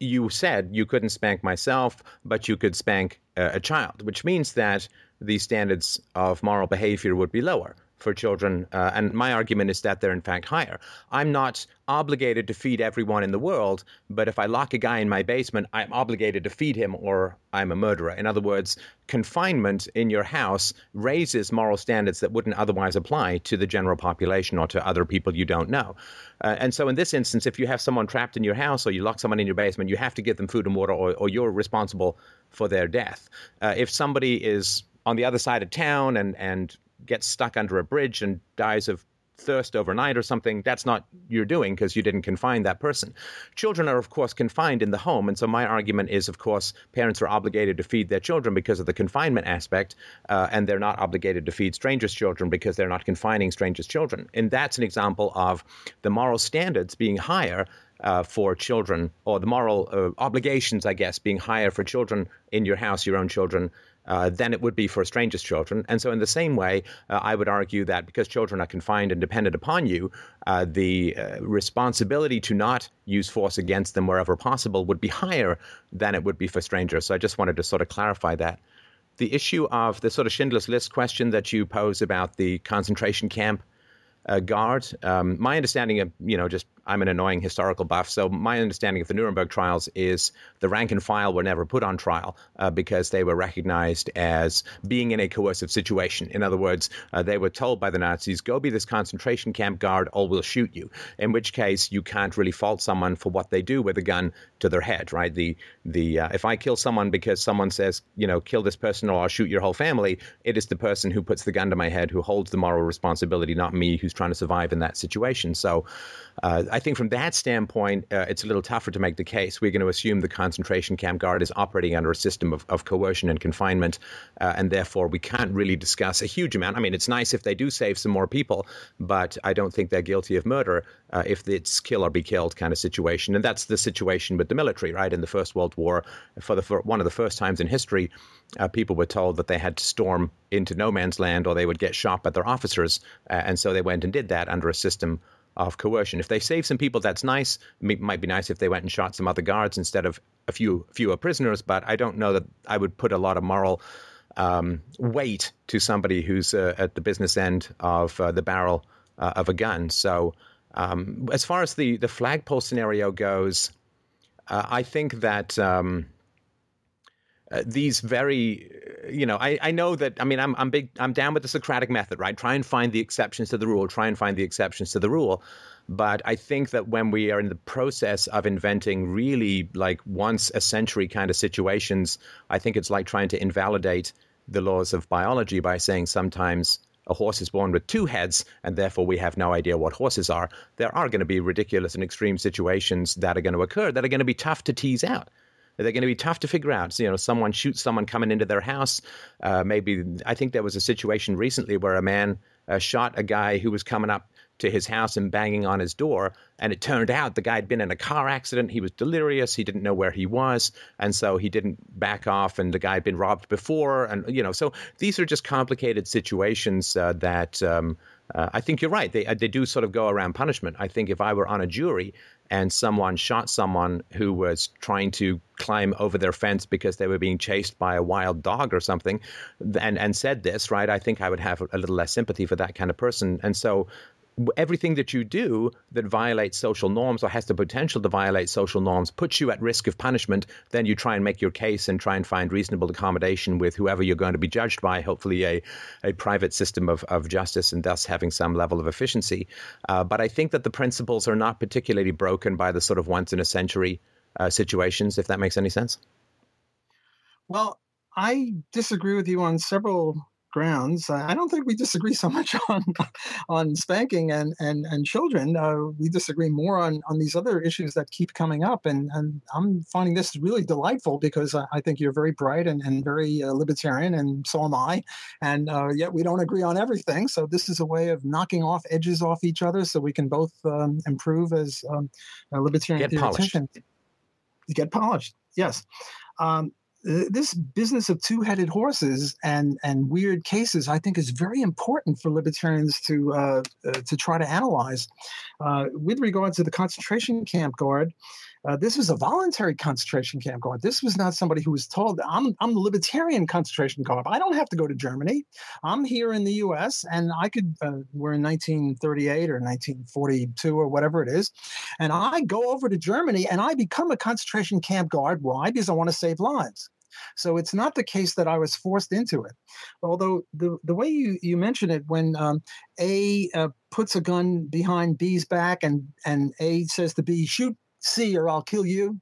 Speaker 1: you said you couldn't spank myself, but you could spank uh, a child, which means that the standards of moral behavior would be lower for children. Uh, and my argument is that they're in fact higher. I'm not obligated to feed everyone in the world, but if I lock a guy in my basement, I'm obligated to feed him or I'm a murderer. In other words, confinement in your house raises moral standards that wouldn't otherwise apply to the general population or to other people you don't know. Uh, and so in this instance, if you have someone trapped in your house or you lock someone in your basement, you have to give them food and water or, or you're responsible for their death. Uh, if somebody is on the other side of town and, and gets stuck under a bridge and dies of thirst overnight or something, that's not you're doing because you didn't confine that person. Children are, of course, confined in the home. And so my argument is, of course, parents are obligated to feed their children because of the confinement aspect, uh, and they're not obligated to feed strangers' children because they're not confining strangers' children. And that's an example of the moral standards being higher uh, for children, or the moral uh, obligations, I guess, being higher for children in your house, your own children, uh, than it would be for a strangers' children. And so, in the same way, uh, I would argue that because children are confined and dependent upon you, uh, the uh, responsibility to not use force against them wherever possible would be higher than it would be for strangers. So, I just wanted to sort of clarify that. The issue of the sort of Schindler's List question that you pose about the concentration camp uh, guard. Um, my understanding of, you know, just I'm an annoying historical buff, so my understanding of the Nuremberg trials is the rank and file were never put on trial uh, because they were recognized as being in a coercive situation. In other words, uh, they were told by the Nazis, go be this concentration camp guard or we'll shoot you, in which case you can't really fault someone for what they do with a gun to their head, right? The, the, uh, if I kill someone because someone says, you know, kill this person or I'll shoot your whole family, it is the person who puts the gun to my head who holds the moral responsibility, not me who's trying to survive in that situation. So uh, I think from that standpoint, uh, it's a little tougher to make the case. We're going to assume the concentration camp guard is operating under a system of, of coercion and confinement, uh, and therefore we can't really discuss a huge amount. I mean, it's nice if they do save some more people, but I don't think they're guilty of murder uh, if it's kill or be killed kind of situation. And that's the situation with the military, right? In the First World War, for the for one of the first times in history, uh, people were told that they had to storm into no man's land or they would get shot by their officers, uh, and so they went and did that under a system of coercion. If they save some people, that's nice. It might be nice if they went and shot some other guards instead of a few fewer prisoners. But I don't know that I would put a lot of moral um, weight to somebody who's uh, at the business end of uh, the barrel uh, of a gun. So um, as far as the the flagpole scenario goes, uh, I think that. Um, uh, these very you know I, I know that i mean I'm, I'm big i'm down with the socratic method right try and find the exceptions to the rule try and find the exceptions to the rule but i think that when we are in the process of inventing really like once a century kind of situations i think it's like trying to invalidate the laws of biology by saying sometimes a horse is born with two heads, and therefore we have no idea what horses are. There are going to be ridiculous and extreme situations that are going to occur that are going to be tough to tease out. They're going to be tough to figure out. So, you know, someone shoots someone coming into their house. Uh, maybe I think there was a situation recently where a man uh, shot a guy who was coming up to his house and banging on his door. And it turned out the guy had been in a car accident. He was delirious. He didn't know where he was. And so he didn't back off. And the guy had been robbed before. And, you know, so these are just complicated situations uh, that um, uh, I think you're right. They, uh, they do sort of go around punishment. I think if I were on a jury and someone shot someone who was trying to climb over their fence because they were being chased by a wild dog or something and, and said this, right, I think I would have a little less sympathy for that kind of person. And so everything that you do that violates social norms or has the potential to violate social norms puts you at risk of punishment, then you try and make your case and try and find reasonable accommodation with whoever you're going to be judged by, hopefully a, a private system of, of justice and thus having some level of efficiency. Uh, but I think that the principles are not particularly broken by the sort of once in a century uh, situations, if that makes any sense.
Speaker 2: Well, I disagree with you on several grounds. I don't think we disagree so much *laughs* on on spanking and and and children. Uh, we disagree more on on these other issues that keep coming up. And and I'm finding this really delightful because I, think you're very bright and and very uh, libertarian, and so am I. And uh, yet we don't agree on everything. So this is a way of knocking off edges off each other, so we can both um, improve as um, libertarian
Speaker 1: Get theoreticians. Polished.
Speaker 2: Get polished. Yes. Um, this business of two-headed horses and and weird cases, I think, is very important for libertarians to uh, uh, to try to analyze. Uh, with regard to the concentration camp guard, uh, this was a voluntary concentration camp guard. This was not somebody who was told, I'm, I'm the libertarian concentration guard. I don't have to go to Germany. I'm here in the US and I could, uh, we're in 1938 or 1942 or whatever it is. And I go over to Germany and I become a concentration camp guard. Why? Because I want to save lives. So it's not the case that I was forced into it. Although the, the way you, you mention it, when um, A uh, puts a gun behind B's back and, and A says to B, shoot C or I'll kill you.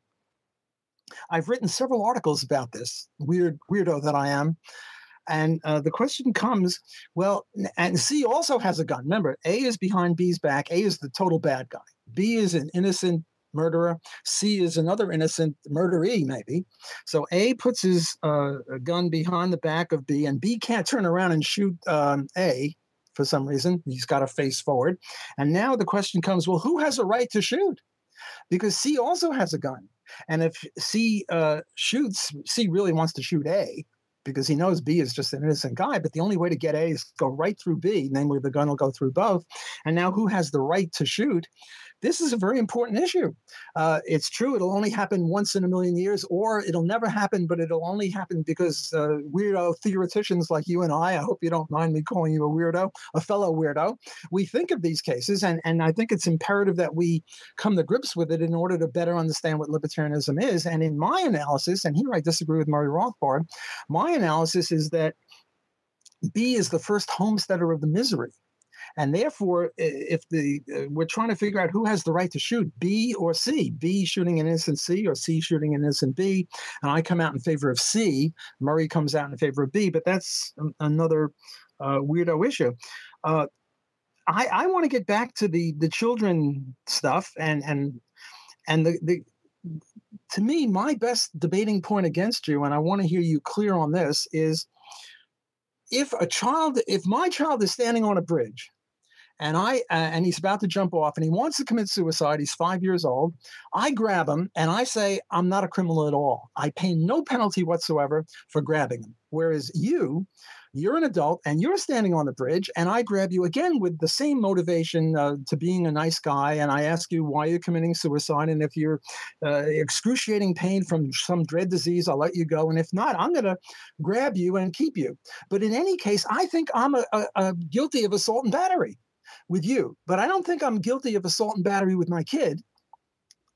Speaker 2: I've written several articles about this, weird weirdo that I am. And uh, the question comes, well, and C also has a gun. Remember, A is behind B's back. A is the total bad guy. B is an innocent murderer. C is another innocent murderee, maybe. So A puts his uh, gun behind the back of B, and B can't turn around and shoot um, A for some reason. He's got to face forward. And now the question comes, well, who has a right to shoot? Because C also has a gun. And if C uh, shoots, C really wants to shoot A because he knows B is just an innocent guy. But the only way to get A is go right through B, namely the gun will go through both. And now who has the right to shoot? This is a very important issue. Uh, it's true, it'll only happen once in a million years, or it'll never happen, but it'll only happen because uh, weirdo theoreticians like you and I, I hope you don't mind me calling you a weirdo, a fellow weirdo, we think of these cases, and, and I think it's imperative that we come to grips with it in order to better understand what libertarianism is. And in my analysis, and here I disagree with Murray Rothbard, my analysis is that B is the first homesteader of the misery. And therefore, if the uh, we're trying to figure out who has the right to shoot, B or C, B shooting an innocent C or C shooting an innocent B, and I come out in favor of C, Murray comes out in favor of B, but that's another uh, weirdo issue. Uh, I, I want to get back to the the children stuff and and and the, the to me my best debating point against you and I want to hear you clear on this is if a child if my child is standing on a bridge and I uh, and he's about to jump off and he wants to commit suicide. He's five years old. I grab him and I say, I'm not a criminal at all. I pay no penalty whatsoever for grabbing him. Whereas you, you're an adult and you're standing on the bridge and i grab you again with the same motivation uh, to being a nice guy and i ask you why you're committing suicide and if you're uh, excruciating pain from some dread disease i'll let you go and if not i'm going to grab you and keep you but in any case i think i'm a, a, a guilty of assault and battery with you. But I don't think I'm guilty of assault and battery with my kid.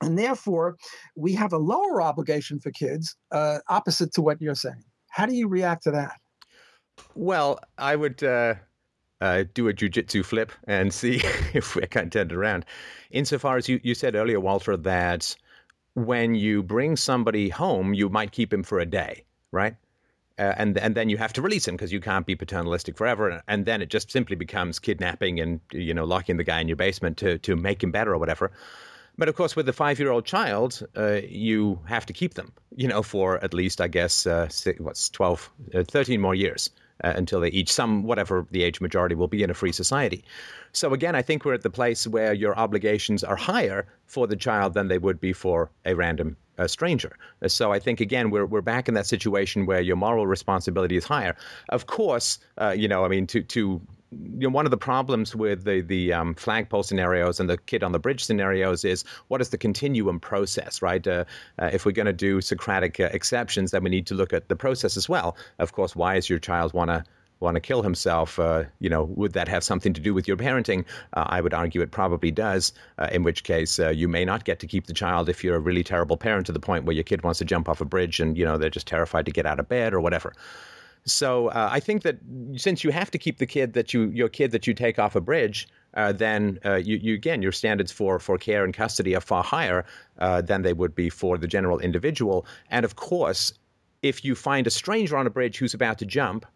Speaker 2: And therefore, we have a lower obligation for kids, uh, opposite to what you're saying. How do you react to that?
Speaker 1: Well, I would uh, uh, do a jujitsu flip and see *laughs* if we can turn it around. Insofar as you, you said earlier, Walter, that when you bring somebody home, you might keep him for a day, right? Uh, and and then you have to release him because you can't be paternalistic forever, and then it just simply becomes kidnapping and you know locking the guy in your basement to to make him better or whatever. But of course, with a five-year-old child, uh, you have to keep them, you know, for at least I guess uh, what's 12, uh, 13 more years. Uh, until they each some whatever the age majority will be in a free society. So again, I think we're at the place where your obligations are higher for the child than they would be for a random a stranger. So I think again we're we're back in that situation where your moral responsibility is higher. Of course, uh, you know, I mean to to you know, one of the problems with the the um, flagpole scenarios and the kid on the bridge scenarios is what is the continuum process, right? Uh, uh, if we're going to do Socratic uh, exceptions, then we need to look at the process as well. Of course, why is your child want to want to kill himself, uh, you know, would that have something to do with your parenting? Uh, I would argue it probably does, uh, in which case you may not get to keep the child if you're a really terrible parent to the point where your kid wants to jump off a bridge and, you know, they're just terrified to get out of bed or whatever. So uh, I think that since you have to keep the kid that you your kid that you take off a bridge, uh, then uh, you, you, again your standards for for care and custody are far higher uh, than they would be for the general individual. And of course, if you find a stranger on a bridge who's about to jump,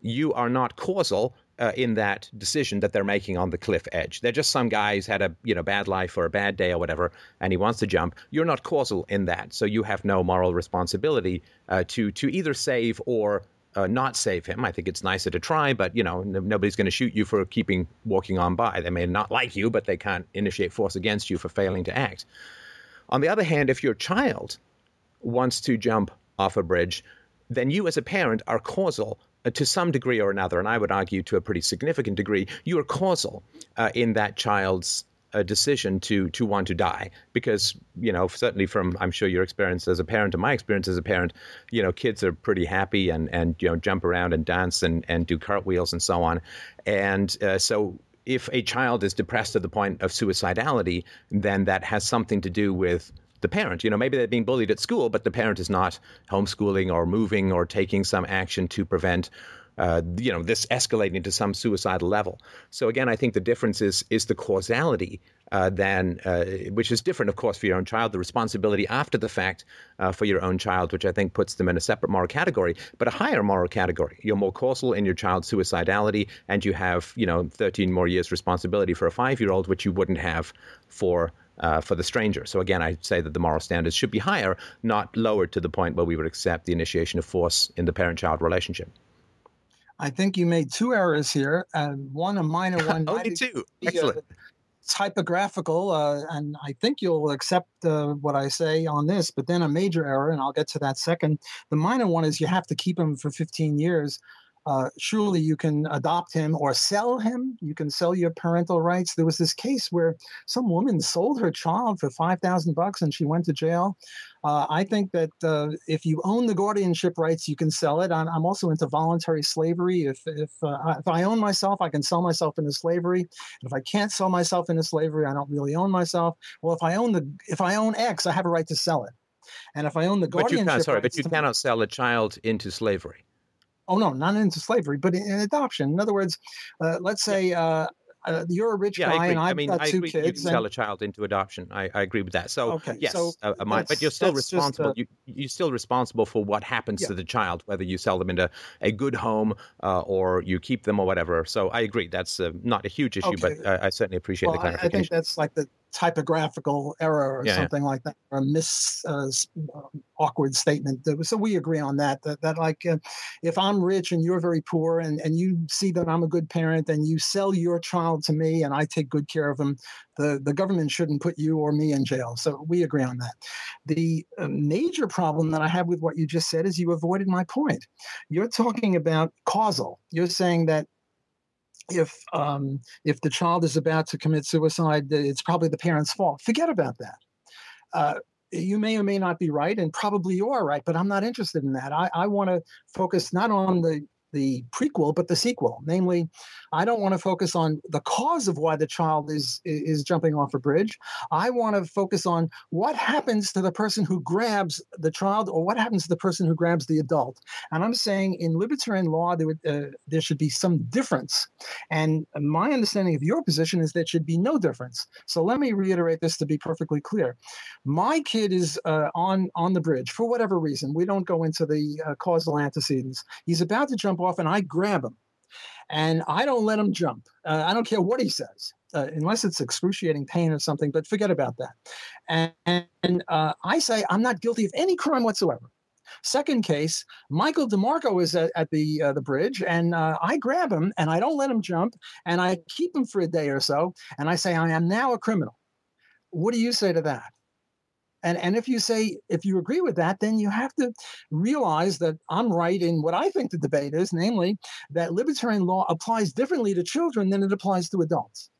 Speaker 1: you are not causal uh, in that decision that they're making on the cliff edge. They're just some guy who's had a you know bad life or a bad day or whatever, and he wants to jump. You're not causal in that, so you have no moral responsibility uh, to to either save or uh, not save him. I think it's nicer to try, but you know n- nobody's going to shoot you for keeping walking on by. They may not like you, but they can't initiate force against you for failing to act. On the other hand, if your child wants to jump off a bridge, then you as a parent are causal uh, to some degree or another, and I would argue to a pretty significant degree, you are causal uh, in that child's uh, decision to to want to die because you know certainly from I'm sure your experience as a parent and my experience as a parent you know kids are pretty happy and and you know jump around and dance and and do cartwheels and so on and uh, so if a child is depressed to the point of suicidality then that has something to do with the parent. You know, maybe they're being bullied at school, but the parent is not homeschooling or moving or taking some action to prevent. Uh, you know this escalating to some suicidal level. So again, I think the difference is is the causality uh, than uh, which is different, of course, for your own child. The responsibility after the fact uh, for your own child, which I think puts them in a separate moral category, but a higher moral category. You're more causal in your child's suicidality, and you have you know 13 more years responsibility for a five year old, which you wouldn't have for uh, for the stranger. So again, I say that the moral standards should be higher, not lowered to the point where we would accept the initiation of force in the parent-child relationship.
Speaker 2: I think you made two errors here, and one a minor *laughs* one.
Speaker 1: Only two. Excellent.
Speaker 2: typographical, uh, and I think you'll accept uh, what I say on this, but then a major error, and I'll get to that second. The minor one is you have to keep them for 15 years uh, surely you can adopt him or sell him. You can sell your parental rights. There was this case where some woman sold her child for five thousand bucks and she went to jail. Uh, I think that uh, if you own the guardianship rights, you can sell it. I'm, I'm also into voluntary slavery. If if, uh, if I own myself, I can sell myself into slavery. And if I can't sell myself into slavery, I don't really own myself. Well, if I own the if I own X, I have a right to sell it. And if I own the guardianship,
Speaker 1: but you
Speaker 2: can't,
Speaker 1: sorry, but you cannot sell a child into slavery
Speaker 2: oh no, not into slavery, but in, adoption. In other words, uh, let's say uh, uh, you're a rich
Speaker 1: yeah,
Speaker 2: guy and I've
Speaker 1: I mean,
Speaker 2: got
Speaker 1: I
Speaker 2: two
Speaker 1: agree.
Speaker 2: kids.
Speaker 1: You can sell a child into adoption. I, I agree with that. So
Speaker 2: okay,
Speaker 1: yes,
Speaker 2: so
Speaker 1: uh, my, but you're still responsible.
Speaker 2: Just,
Speaker 1: you, you're still responsible for what happens
Speaker 2: yeah.
Speaker 1: to the child, whether you sell them into a good home uh, or you keep them or whatever. So I agree. That's uh, not a huge issue,
Speaker 2: okay.
Speaker 1: but I certainly appreciate
Speaker 2: well,
Speaker 1: the clarification.
Speaker 2: I think that's like the typographical error or
Speaker 1: yeah,
Speaker 2: something
Speaker 1: yeah.
Speaker 2: like that, or a miss uh, awkward statement. So we agree on that. That, that like, uh, if I'm rich and you're very poor, and and you see that I'm a good parent, and you sell your child to me, and I take good care of him, the the government shouldn't put you or me in jail. So we agree on that. The uh, major problem that I have with what you just said is you avoided my point. You're talking about causal. You're saying that if um, if the child is about to commit suicide, it's probably the parent's fault. Forget about that. Uh, you may or may not be right, and probably you are right, but I'm not interested in that. I, I want to focus not on the the prequel, but the sequel. Namely, I don't want to focus on the cause of why the child is is jumping off a bridge. I want to focus on what happens to the person who grabs the child, or what happens to the person who grabs the adult. And I'm saying in libertarian law there would, uh, there should be some difference. And my understanding of your position is there should be no difference. So let me reiterate this to be perfectly clear. My kid is uh, on on the bridge for whatever reason. We don't go into the uh, causal antecedents. He's about to jump off, and I grab him and I don't let him jump. Uh, I don't care what he says, uh, unless it's excruciating pain or something. But forget about that. And, and uh, I say I'm not guilty of any crime whatsoever. Second case, Michael DeMarco is at, at the uh, the bridge, and uh, I grab him and I don't let him jump, and I keep him for a day or so, and I say I am now a criminal. What do you say to that? And, and if you say, if you agree with that, then you have to realize that I'm right in what I think the debate is, namely that libertarian law applies differently to children than it applies to adults.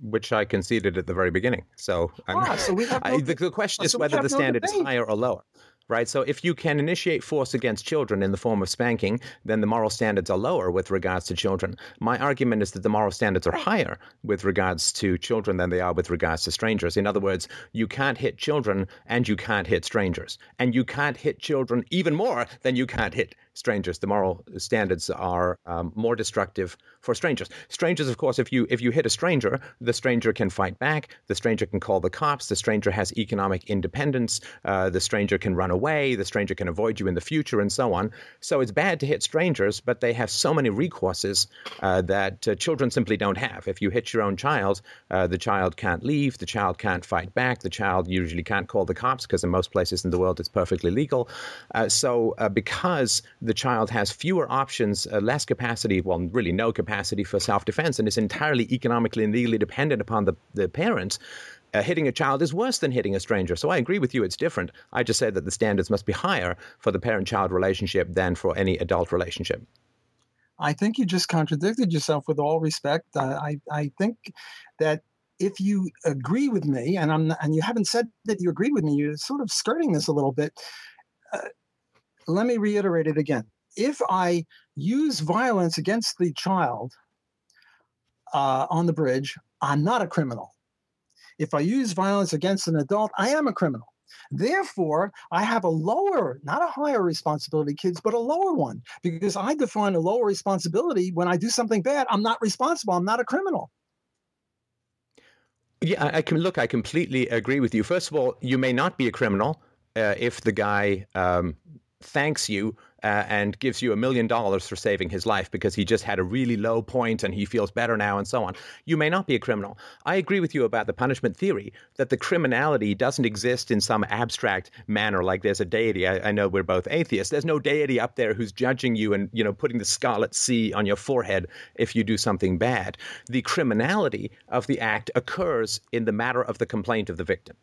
Speaker 1: Which I conceded at the very beginning. So,
Speaker 2: ah, so *laughs* no,
Speaker 1: I, the, the, question is whether the standard no is higher or lower right? So if you can initiate force against children in the form of spanking, then the moral standards are lower with regards to children. My argument is that the moral standards are higher with regards to children than they are with regards to strangers. In other words, you can't hit children and you can't hit strangers. And you can't hit children even more than you can't hit strangers. The moral standards are um, more destructive for strangers. Strangers, of course, if you if you hit a stranger, the stranger can fight back. The stranger can call the cops. The stranger has economic independence. Uh, the stranger can run away. The stranger can avoid you in the future, and so on. So it's bad to hit strangers, but they have so many recourses uh, that uh, children simply don't have. If you hit your own child, uh, the child can't leave. The child can't fight back. The child usually can't call the cops because in most places in the world it's perfectly legal. Uh, so uh, because the child has fewer options, uh, less capacity, well, really no capacity for self defense, and is entirely economically and legally dependent upon the, the parents, uh, hitting a child is worse than hitting a stranger. So I agree with you, it's different. I just said that the standards must be higher for the parent child relationship than for any adult relationship.
Speaker 2: I think you just contradicted yourself with all respect. Uh, I, I think that if you agree with me, and I'm and you haven't said that you agreed with me, you're sort of skirting this a little bit. Uh, let me reiterate it again. If I use violence against the child uh, on the bridge, I'm not a criminal. If I use violence against an adult, I am a criminal. Therefore, I have a lower, not a higher responsibility, kids, but a lower one, because I define a lower responsibility when I do something bad. I'm not responsible. I'm not a criminal.
Speaker 1: Yeah, I can look. I completely agree with you. First of all, you may not be a criminal uh, if the guy um, thanks you uh, and gives you a million dollars for saving his life because he just had a really low point and he feels better now and so on. You may not be a criminal. I agree with you about the punishment theory that the criminality doesn't exist in some abstract manner like there's a deity. I, I know we're both atheists. There's no deity up there who's judging you and you know putting the scarlet C on your forehead if you do something bad. The criminality of the act occurs in the matter of the complaint of the victim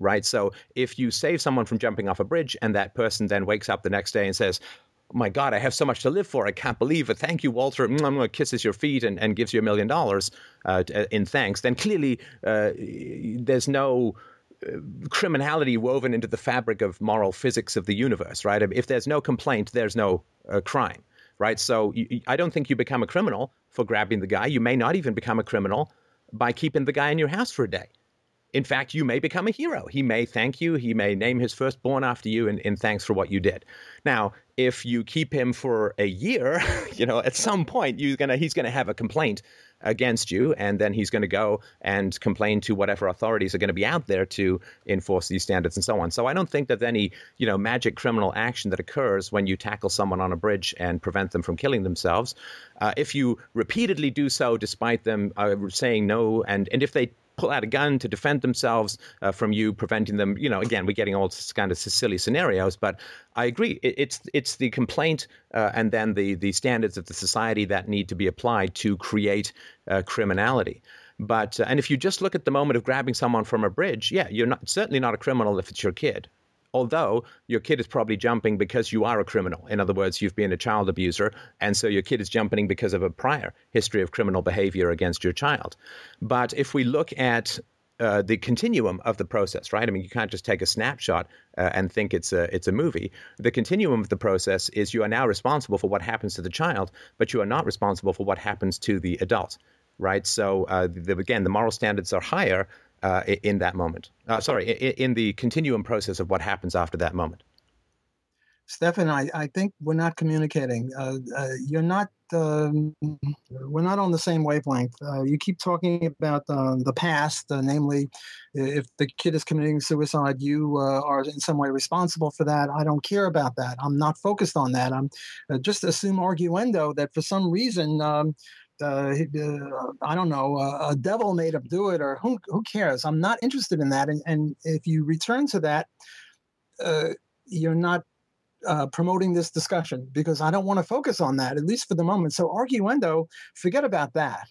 Speaker 1: right? So if you save someone from jumping off a bridge and that person then wakes up the next day and says, my God, I have so much to live for. I can't believe it. Thank you, Walter. I'm going to kisses your feet and, and gives you a million dollars uh, uh, in thanks. Then clearly uh, there's no uh, criminality woven into the fabric of moral physics of the universe, right? If there's no complaint, there's no uh, crime, right? So you, I don't think you become a criminal for grabbing the guy. You may not even become a criminal by keeping the guy in your house for a day in fact, you may become a hero. He may thank you. He may name his firstborn after you in, in thanks for what you did. Now, if you keep him for a year, *laughs* you know, at some point you're gonna he's gonna have a complaint against you, and then he's to go and complain to whatever authorities are to be out there to enforce these standards and so on. So I don't think that any you know magic criminal action that occurs when you tackle someone on a bridge and prevent them from killing themselves, uh, if you repeatedly do so despite them uh, saying no, and and if they pull out a gun to defend themselves uh, from you, preventing them. You know, again, we're getting all kind of silly scenarios, but I agree. It, it's it's the complaint uh, and then the the standards of the society that need to be applied to create uh, criminality. But uh, and if you just look at the moment of grabbing someone from a bridge, yeah, you're not certainly not a criminal if it's your kid although your kid is probably jumping because you are a criminal. In other words, you've been a child abuser, and so your kid is jumping because of a prior history of criminal behavior against your child. But if we look at uh, the continuum of the process, right? I mean, you can't just take a snapshot uh, and think it's a it's a movie. The continuum of the process is you are now responsible for what happens to the child, but you are not responsible for what happens to the adult, right? So uh, the, again, the moral standards are higher uh, in that moment. Uh, sorry, in, in the continuum process of what happens after that moment.
Speaker 2: Stefan, I, I think we're not communicating. Uh, uh, you're not. Um, we're not on the same wavelength. Uh, you keep talking about uh, the past, namely, if the kid is committing suicide, you are in some way responsible for that. I don't care about that. I'm not focused on that. I'm just assume arguendo that for some reason. Um, uh, I don't know, uh, a devil made him do it, or who, who cares? I'm not interested in that. And, and if you return to that, uh, you're not uh, promoting this discussion because I don't want to focus on that, at least for the moment. So, arguendo, forget about that.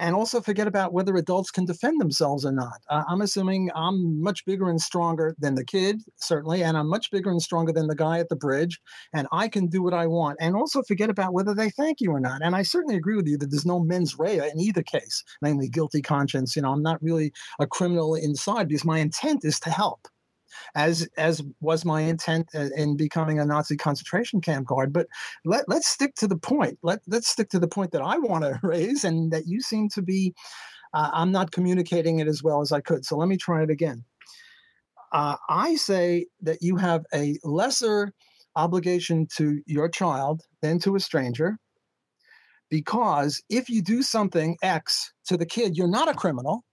Speaker 2: And also forget about whether adults can defend themselves or not. Uh, I'm assuming I'm much bigger and stronger than the kid, certainly, and I'm much bigger and stronger than the guy at the bridge, and I can do what I want. And also forget about whether they thank you or not. And I certainly agree with you that there's no mens rea in either case, namely guilty conscience. You know, I'm not really a criminal inside because my intent is to help as as was my intent uh, in becoming a Nazi concentration camp guard. But let let's stick to the point. Let let's stick to the point that I want to *laughs* raise, and that you seem to be. Uh, I'm not communicating it as well as I could. So let me try it again. Uh, I say that you have a lesser obligation to your child than to a stranger because if you do something X to the kid, you're not a criminal.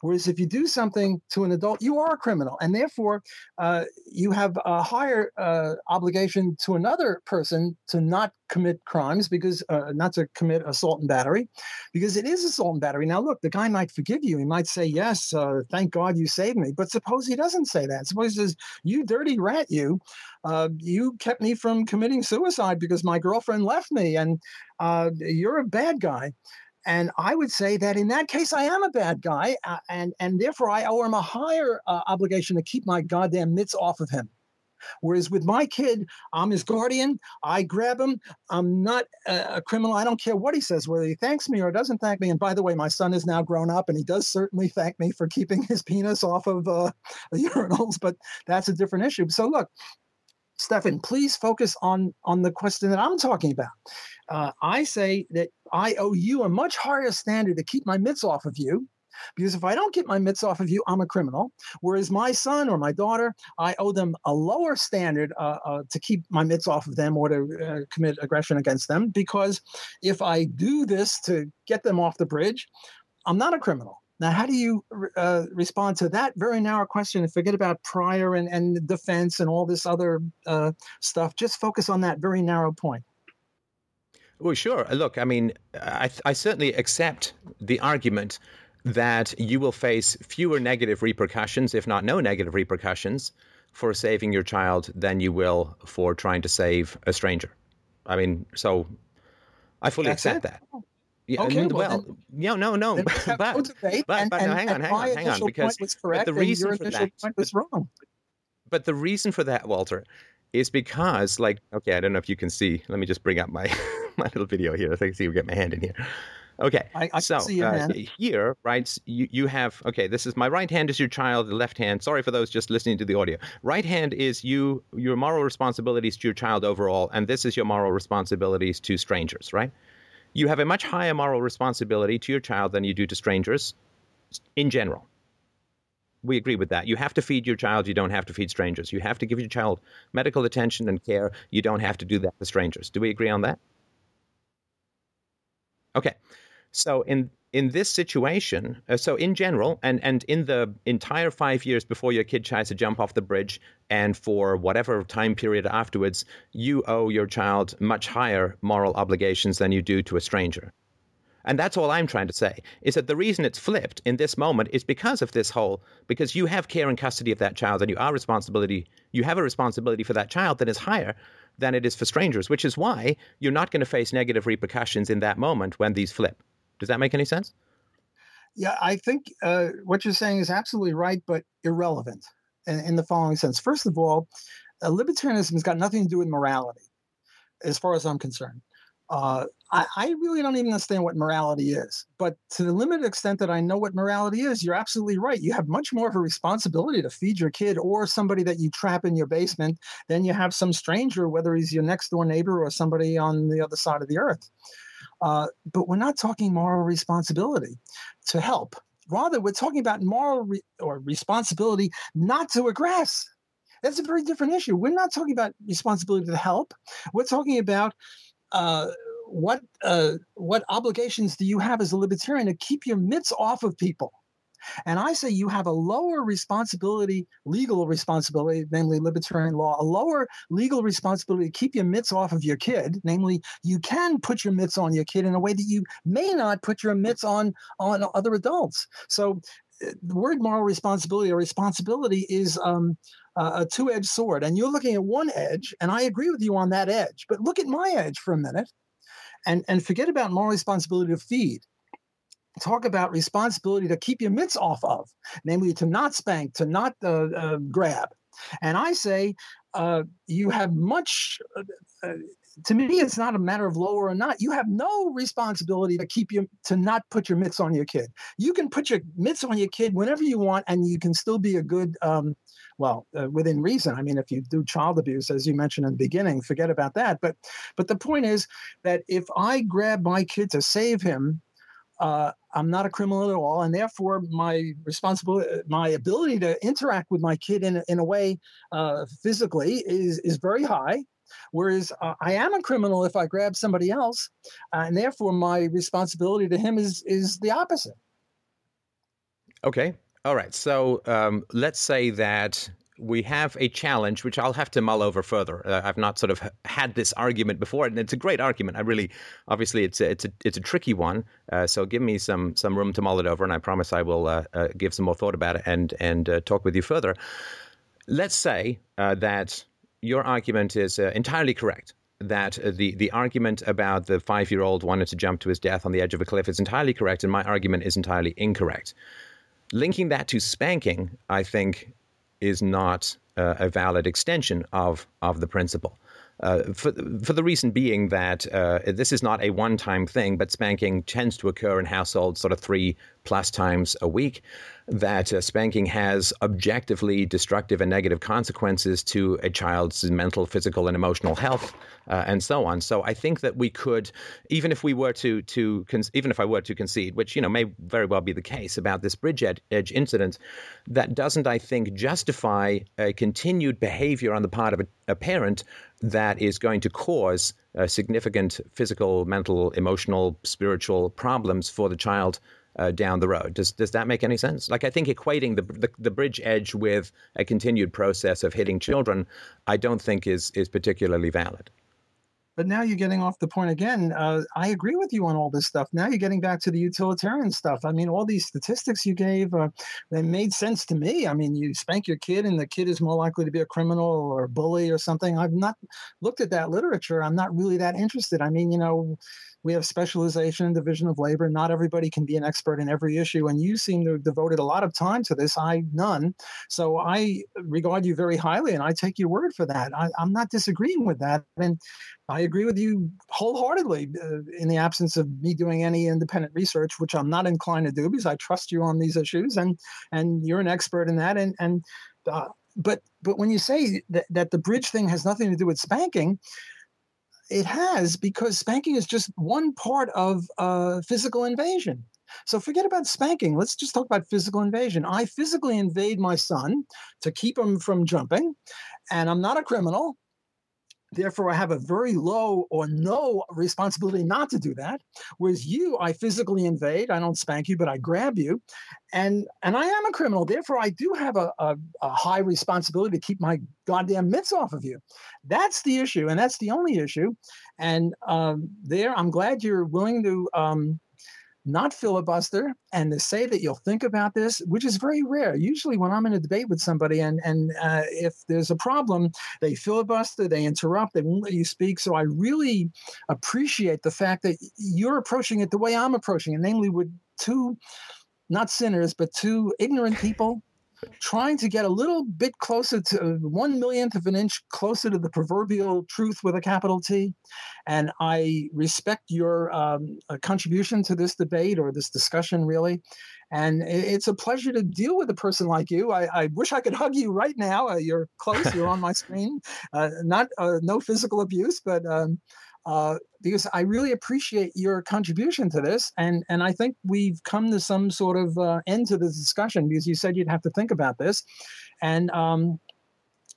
Speaker 2: Whereas if you do something to an adult, you are a criminal, and therefore uh, you have a higher uh, obligation to another person to not commit crimes because uh, not to commit assault and battery, because it is assault and battery. Now, look, the guy might forgive you. He might say, "Yes, uh, thank God you saved me." But suppose he doesn't say that. Suppose he says, "You dirty rat, you." Uh, you kept me from committing suicide because my girlfriend left me, and uh, you're a bad guy. And I would say that in that case, I am a bad guy, uh, and and therefore I owe him a higher uh, obligation to keep my goddamn mitts off of him. Whereas with my kid, I'm his guardian. I grab him. I'm not a, a, criminal. I don't care what he says, whether he thanks me or doesn't thank me. And by the way, my son is now grown up, and he does certainly thank me for keeping his penis off of uh, *laughs* urinals. But that's a different issue. So look, Stefan, please focus on on the question that I'm talking about. Uh, I say that I owe you a much higher standard to keep my mitts off of you. Because if I don't get my mitts off of you, I'm a criminal. Whereas my son or my daughter, I owe them a lower standard uh, uh, to keep my mitts off of them or to uh, commit aggression against them. Because if I do this to get them off the bridge, I'm not a criminal. Now, how do you uh, respond to that very narrow question and forget about prior and, and defense and all this other uh, stuff? Just focus on that very narrow point.
Speaker 1: Well, sure. Look, I mean, I, I certainly accept the argument that you will face fewer negative repercussions, if not no negative repercussions, for saving your child than you will for trying to save a stranger. I mean, so I fully That's accept it. that.
Speaker 2: Yeah, okay,
Speaker 1: well, well yeah, no, no, but, but, but no, hang on, hang on, hang on, because
Speaker 2: the reason for that point was wrong.
Speaker 1: But the reason for that, Walter, is because, like, okay, I don't know if you can see. Let me just bring up my *laughs* my little video here. I think see, if we get my hand in here. Okay,
Speaker 2: I, I
Speaker 1: so
Speaker 2: uh,
Speaker 1: here, right, you, you have, okay, this is my right hand is your child, the left hand, sorry for those just listening to the audio. Right hand is you, your moral responsibilities to your child overall, and this is your moral responsibilities to strangers, right? You have a much higher moral responsibility to your child than you do to strangers in general. We agree with that. You have to feed your child, you don't have to feed strangers. You have to give your child medical attention and care, you don't have to do that to strangers. Do we agree on that? Okay. So in in this situation, uh, so in general, and, and in the entire five years before your kid tries to jump off the bridge, and for whatever time period afterwards, you owe your child much higher moral obligations than you do to a stranger. And that's all I'm trying to say is that the reason it's flipped in this moment is because of this whole because you have care and custody of that child and you are responsibility you have a responsibility for that child that is higher than it is for strangers, which is why you're not going to face negative repercussions in that moment when these flip. Does that make any sense?
Speaker 2: Yeah, I think uh, what you're saying is absolutely right, but irrelevant in, in the following sense. First of all, uh, libertarianism has got nothing to do with morality, as far as I'm concerned. Uh, I, I, really don't even understand what morality is. But to the limited extent that I know what morality is, you're absolutely right. You have much more of a responsibility to feed your kid or somebody that you trap in your basement than you have some stranger, whether he's your next door neighbor or somebody on the other side of the earth. Uh, but we're not talking moral responsibility to help. Rather, we're talking about moral re- or responsibility not to aggress. That's a very different issue. We're not talking about responsibility to help. We're talking about uh, what uh, what obligations do you have as a libertarian to keep your mitts off of people? And I say you have a lower responsibility, legal responsibility, namely libertarian law, a lower legal responsibility to keep your mitts off of your kid. Namely, you can put your mitts on your kid in a way that you may not put your mitts on on other adults. So uh, the word moral responsibility or responsibility is um, a two edged sword. And you're looking at one edge, and I agree with you on that edge. But look at my edge for a minute and, and forget about moral responsibility to feed. Talk about responsibility to keep your mitts off of, namely to not spank, to not uh, uh, grab. And I say, uh, you have much uh, uh, to me, it's not a matter of lower or not. You have no responsibility to keep you to not put your mitts on your kid. You can put your mitts on your kid whenever you want, and you can still be a good, um, well, uh, within reason. I mean, if you do child abuse, as you mentioned in the beginning, forget about that. But, but the point is that if I grab my kid to save him, uh, I'm not a criminal at all, and therefore my responsibility, my ability to interact with my kid in in a way uh, physically is is very high. Whereas uh, I am a criminal if I grab somebody else, uh, and therefore my responsibility to him is is the opposite.
Speaker 1: Okay. All right. So um, let's say that we have a challenge, which I'll have to mull over further. Uh, I've not sort of had this argument before, and it's a great argument. I really, obviously, it's a, it's a, it's a tricky one. Uh, so give me some some room to mull it over, and I promise I will uh, uh give some more thought about it and and uh, talk with you further. Let's say uh, that your argument is entirely correct. That the the argument about the five year old wanted to jump to his death on the edge of a cliff is entirely correct, and my argument is entirely incorrect. Linking that to spanking, I think, is not uh, a valid extension of of the principle. Uh, for, for the reason being that uh, this is not a one time thing, but spanking tends to occur in households sort of three plus times a week that uh, spanking has objectively destructive and negative consequences to a child's mental, physical, and emotional health, uh, and so on. So I think that we could, even if we were to to con- even if I were to concede, which you know may very well be the case about this bridge ed- edge incident, that doesn't I think justify a continued behavior on the part of a, a parent that is going to cause uh, significant physical, mental, emotional, spiritual problems for the child uh, down the road. Does does that make any sense? Like I think equating the, the, the bridge edge with a continued process of hitting children, I don't think is is particularly valid.
Speaker 2: But now you're getting off the point again. Uh, I agree with you on all this stuff. Now you're getting back to the utilitarian stuff. I mean, all these statistics you gave, uh, they made sense to me. I mean, you spank your kid and the kid is more likely to be a criminal or a bully or something. I've not looked at that literature. I'm not really that interested. I mean, you know, we have specialization and division of labor. Not everybody can be an expert in every issue, and you seem to have devoted a lot of time to this. I none. So I regard you very highly, and I take your word for that. I, am not disagreeing with that, and I agree with you wholeheartedly. Uh, in the absence of me doing any independent research, which I'm not inclined to do, because I trust you on these issues, and and you're an expert in that, and and. Uh, but but when you say that, that the bridge thing has nothing to do with spanking, it has because spanking is just one part of uh, physical invasion. So forget about spanking. Let's just talk about physical invasion. I physically invade my son to keep him from jumping, and I'm not a criminal. Therefore, I have a very low or no responsibility not to do that. Whereas you, I physically invade. I don't spank you, but I grab you, and and I am a criminal. Therefore, I do have a, a, a high responsibility to keep my goddamn mitts off of you. That's the issue, and that's the only issue. And um, there, I'm glad you're willing to um, not filibuster and to say that you'll think about this, which is very rare. Usually, when I'm in a debate with somebody and and uh, if there's a problem, they filibuster, they interrupt, they won't let you speak. So I really appreciate the fact that you're approaching it the way I'm approaching it, namely with two, not sinners, but two ignorant people trying to get a little bit closer to one millionth of an inch closer to the proverbial truth with a capital T. And I respect your um, uh, contribution to this debate or this discussion, really. And it's a pleasure to deal with a person like you. I, I wish I could hug you right now. Uh, you're close. You're on my *laughs* screen. Uh, not uh, no physical abuse, but um, uh, because I really appreciate your contribution to this, and and I think we've come to some sort of uh, end to the discussion because you said you'd have to think about this, and um,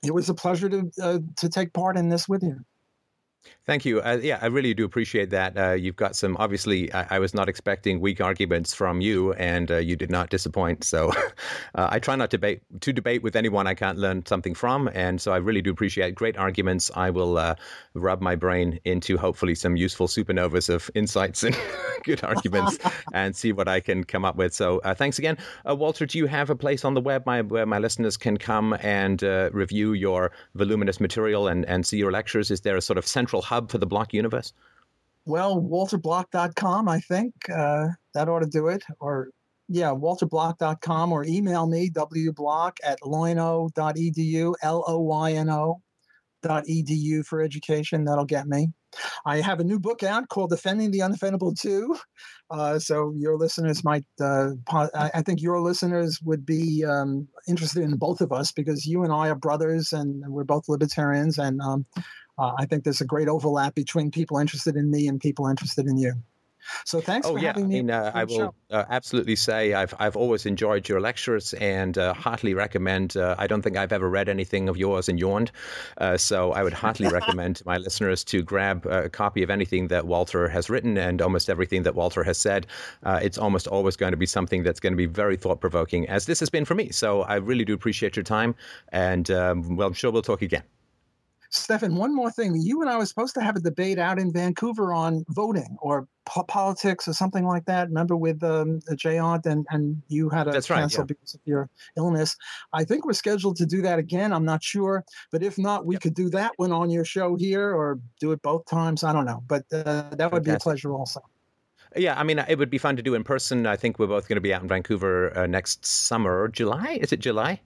Speaker 2: it was a pleasure to uh, to take part in this with you.
Speaker 1: Thank you. Uh, yeah, I really do appreciate that. Uh, you've got some, obviously, I, I, was not expecting weak arguments from you, and uh, you did not disappoint. So *laughs* uh, I try not to debate, to debate with anyone I can't learn something from. And so I really do appreciate great arguments. I will uh, rub my brain into hopefully some useful supernovas of insights and *laughs* good arguments *laughs* and see what I can come up with. So uh, thanks again. Walter, do you have a place on the web my, where my listeners can come and review your voluminous material and, and see your lectures? Is there a sort of central central hub for the block universe?
Speaker 2: Well, walterblock.com, I think. Uh, that ought to do it. Or, yeah, walterblock.com or email me, wblock at loyno.edu, L O Y N O dot edu for education. That'll get me. I have a new book out called Defending the Undefendable 2. Uh, so your listeners might, uh, I think your listeners would be um, interested in both of us because you and I are brothers and we're both libertarians. And um, uh, I think there's a great overlap between people interested in me and people interested in you. So thanks
Speaker 1: oh,
Speaker 2: for
Speaker 1: yeah.
Speaker 2: having
Speaker 1: me.
Speaker 2: I mean,
Speaker 1: uh, I will uh, absolutely say I've I've always enjoyed your lectures and uh, heartily recommend. Uh, I don't think I've ever read anything of yours and yawned, uh, so I would heartily recommend to my listeners to grab a copy of anything that Walter has written and almost everything that Walter has said. Uh, it's almost always going to be something that's going to be very thought provoking, as this has been for me. So I really do appreciate your time, and um, well, I'm sure we'll talk again.
Speaker 2: Stefan, one more thing. You and I were supposed to have a debate out in Vancouver on voting or po- politics or something like that. Remember with um, Jay Aunt and, and you had to cancel right, yeah. because of your illness. I think we're scheduled to do that again. I'm not sure. But if not, we yep. could do that one on your show here or do it both times. I don't know. But uh, that would be a pleasure also.
Speaker 1: Yeah, I mean, it would be fun to do in person. I think we're both going to be out in Vancouver uh, next summer, July. Is it July?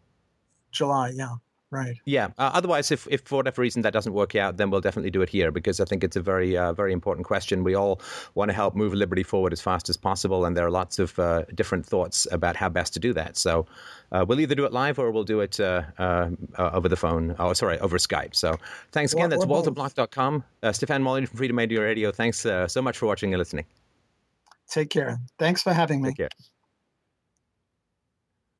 Speaker 2: July, yeah. Right.
Speaker 1: Yeah. Uh, otherwise, if, if for whatever reason that doesn't work out, then we'll definitely do it here because I think it's a very, uh, very important question. We all want to help move liberty forward as fast as possible, and there are lots of uh, different thoughts about how best to do that. So uh, we'll either do it live or we'll do it uh, uh, over the phone. Oh, sorry, over Skype. So thanks again. That's walterblock.com. Uh, Stefan Molyneux from Freedomain Radio Radio. Thanks so much for watching and listening.
Speaker 2: Take care. Thanks for having me.
Speaker 1: Take care.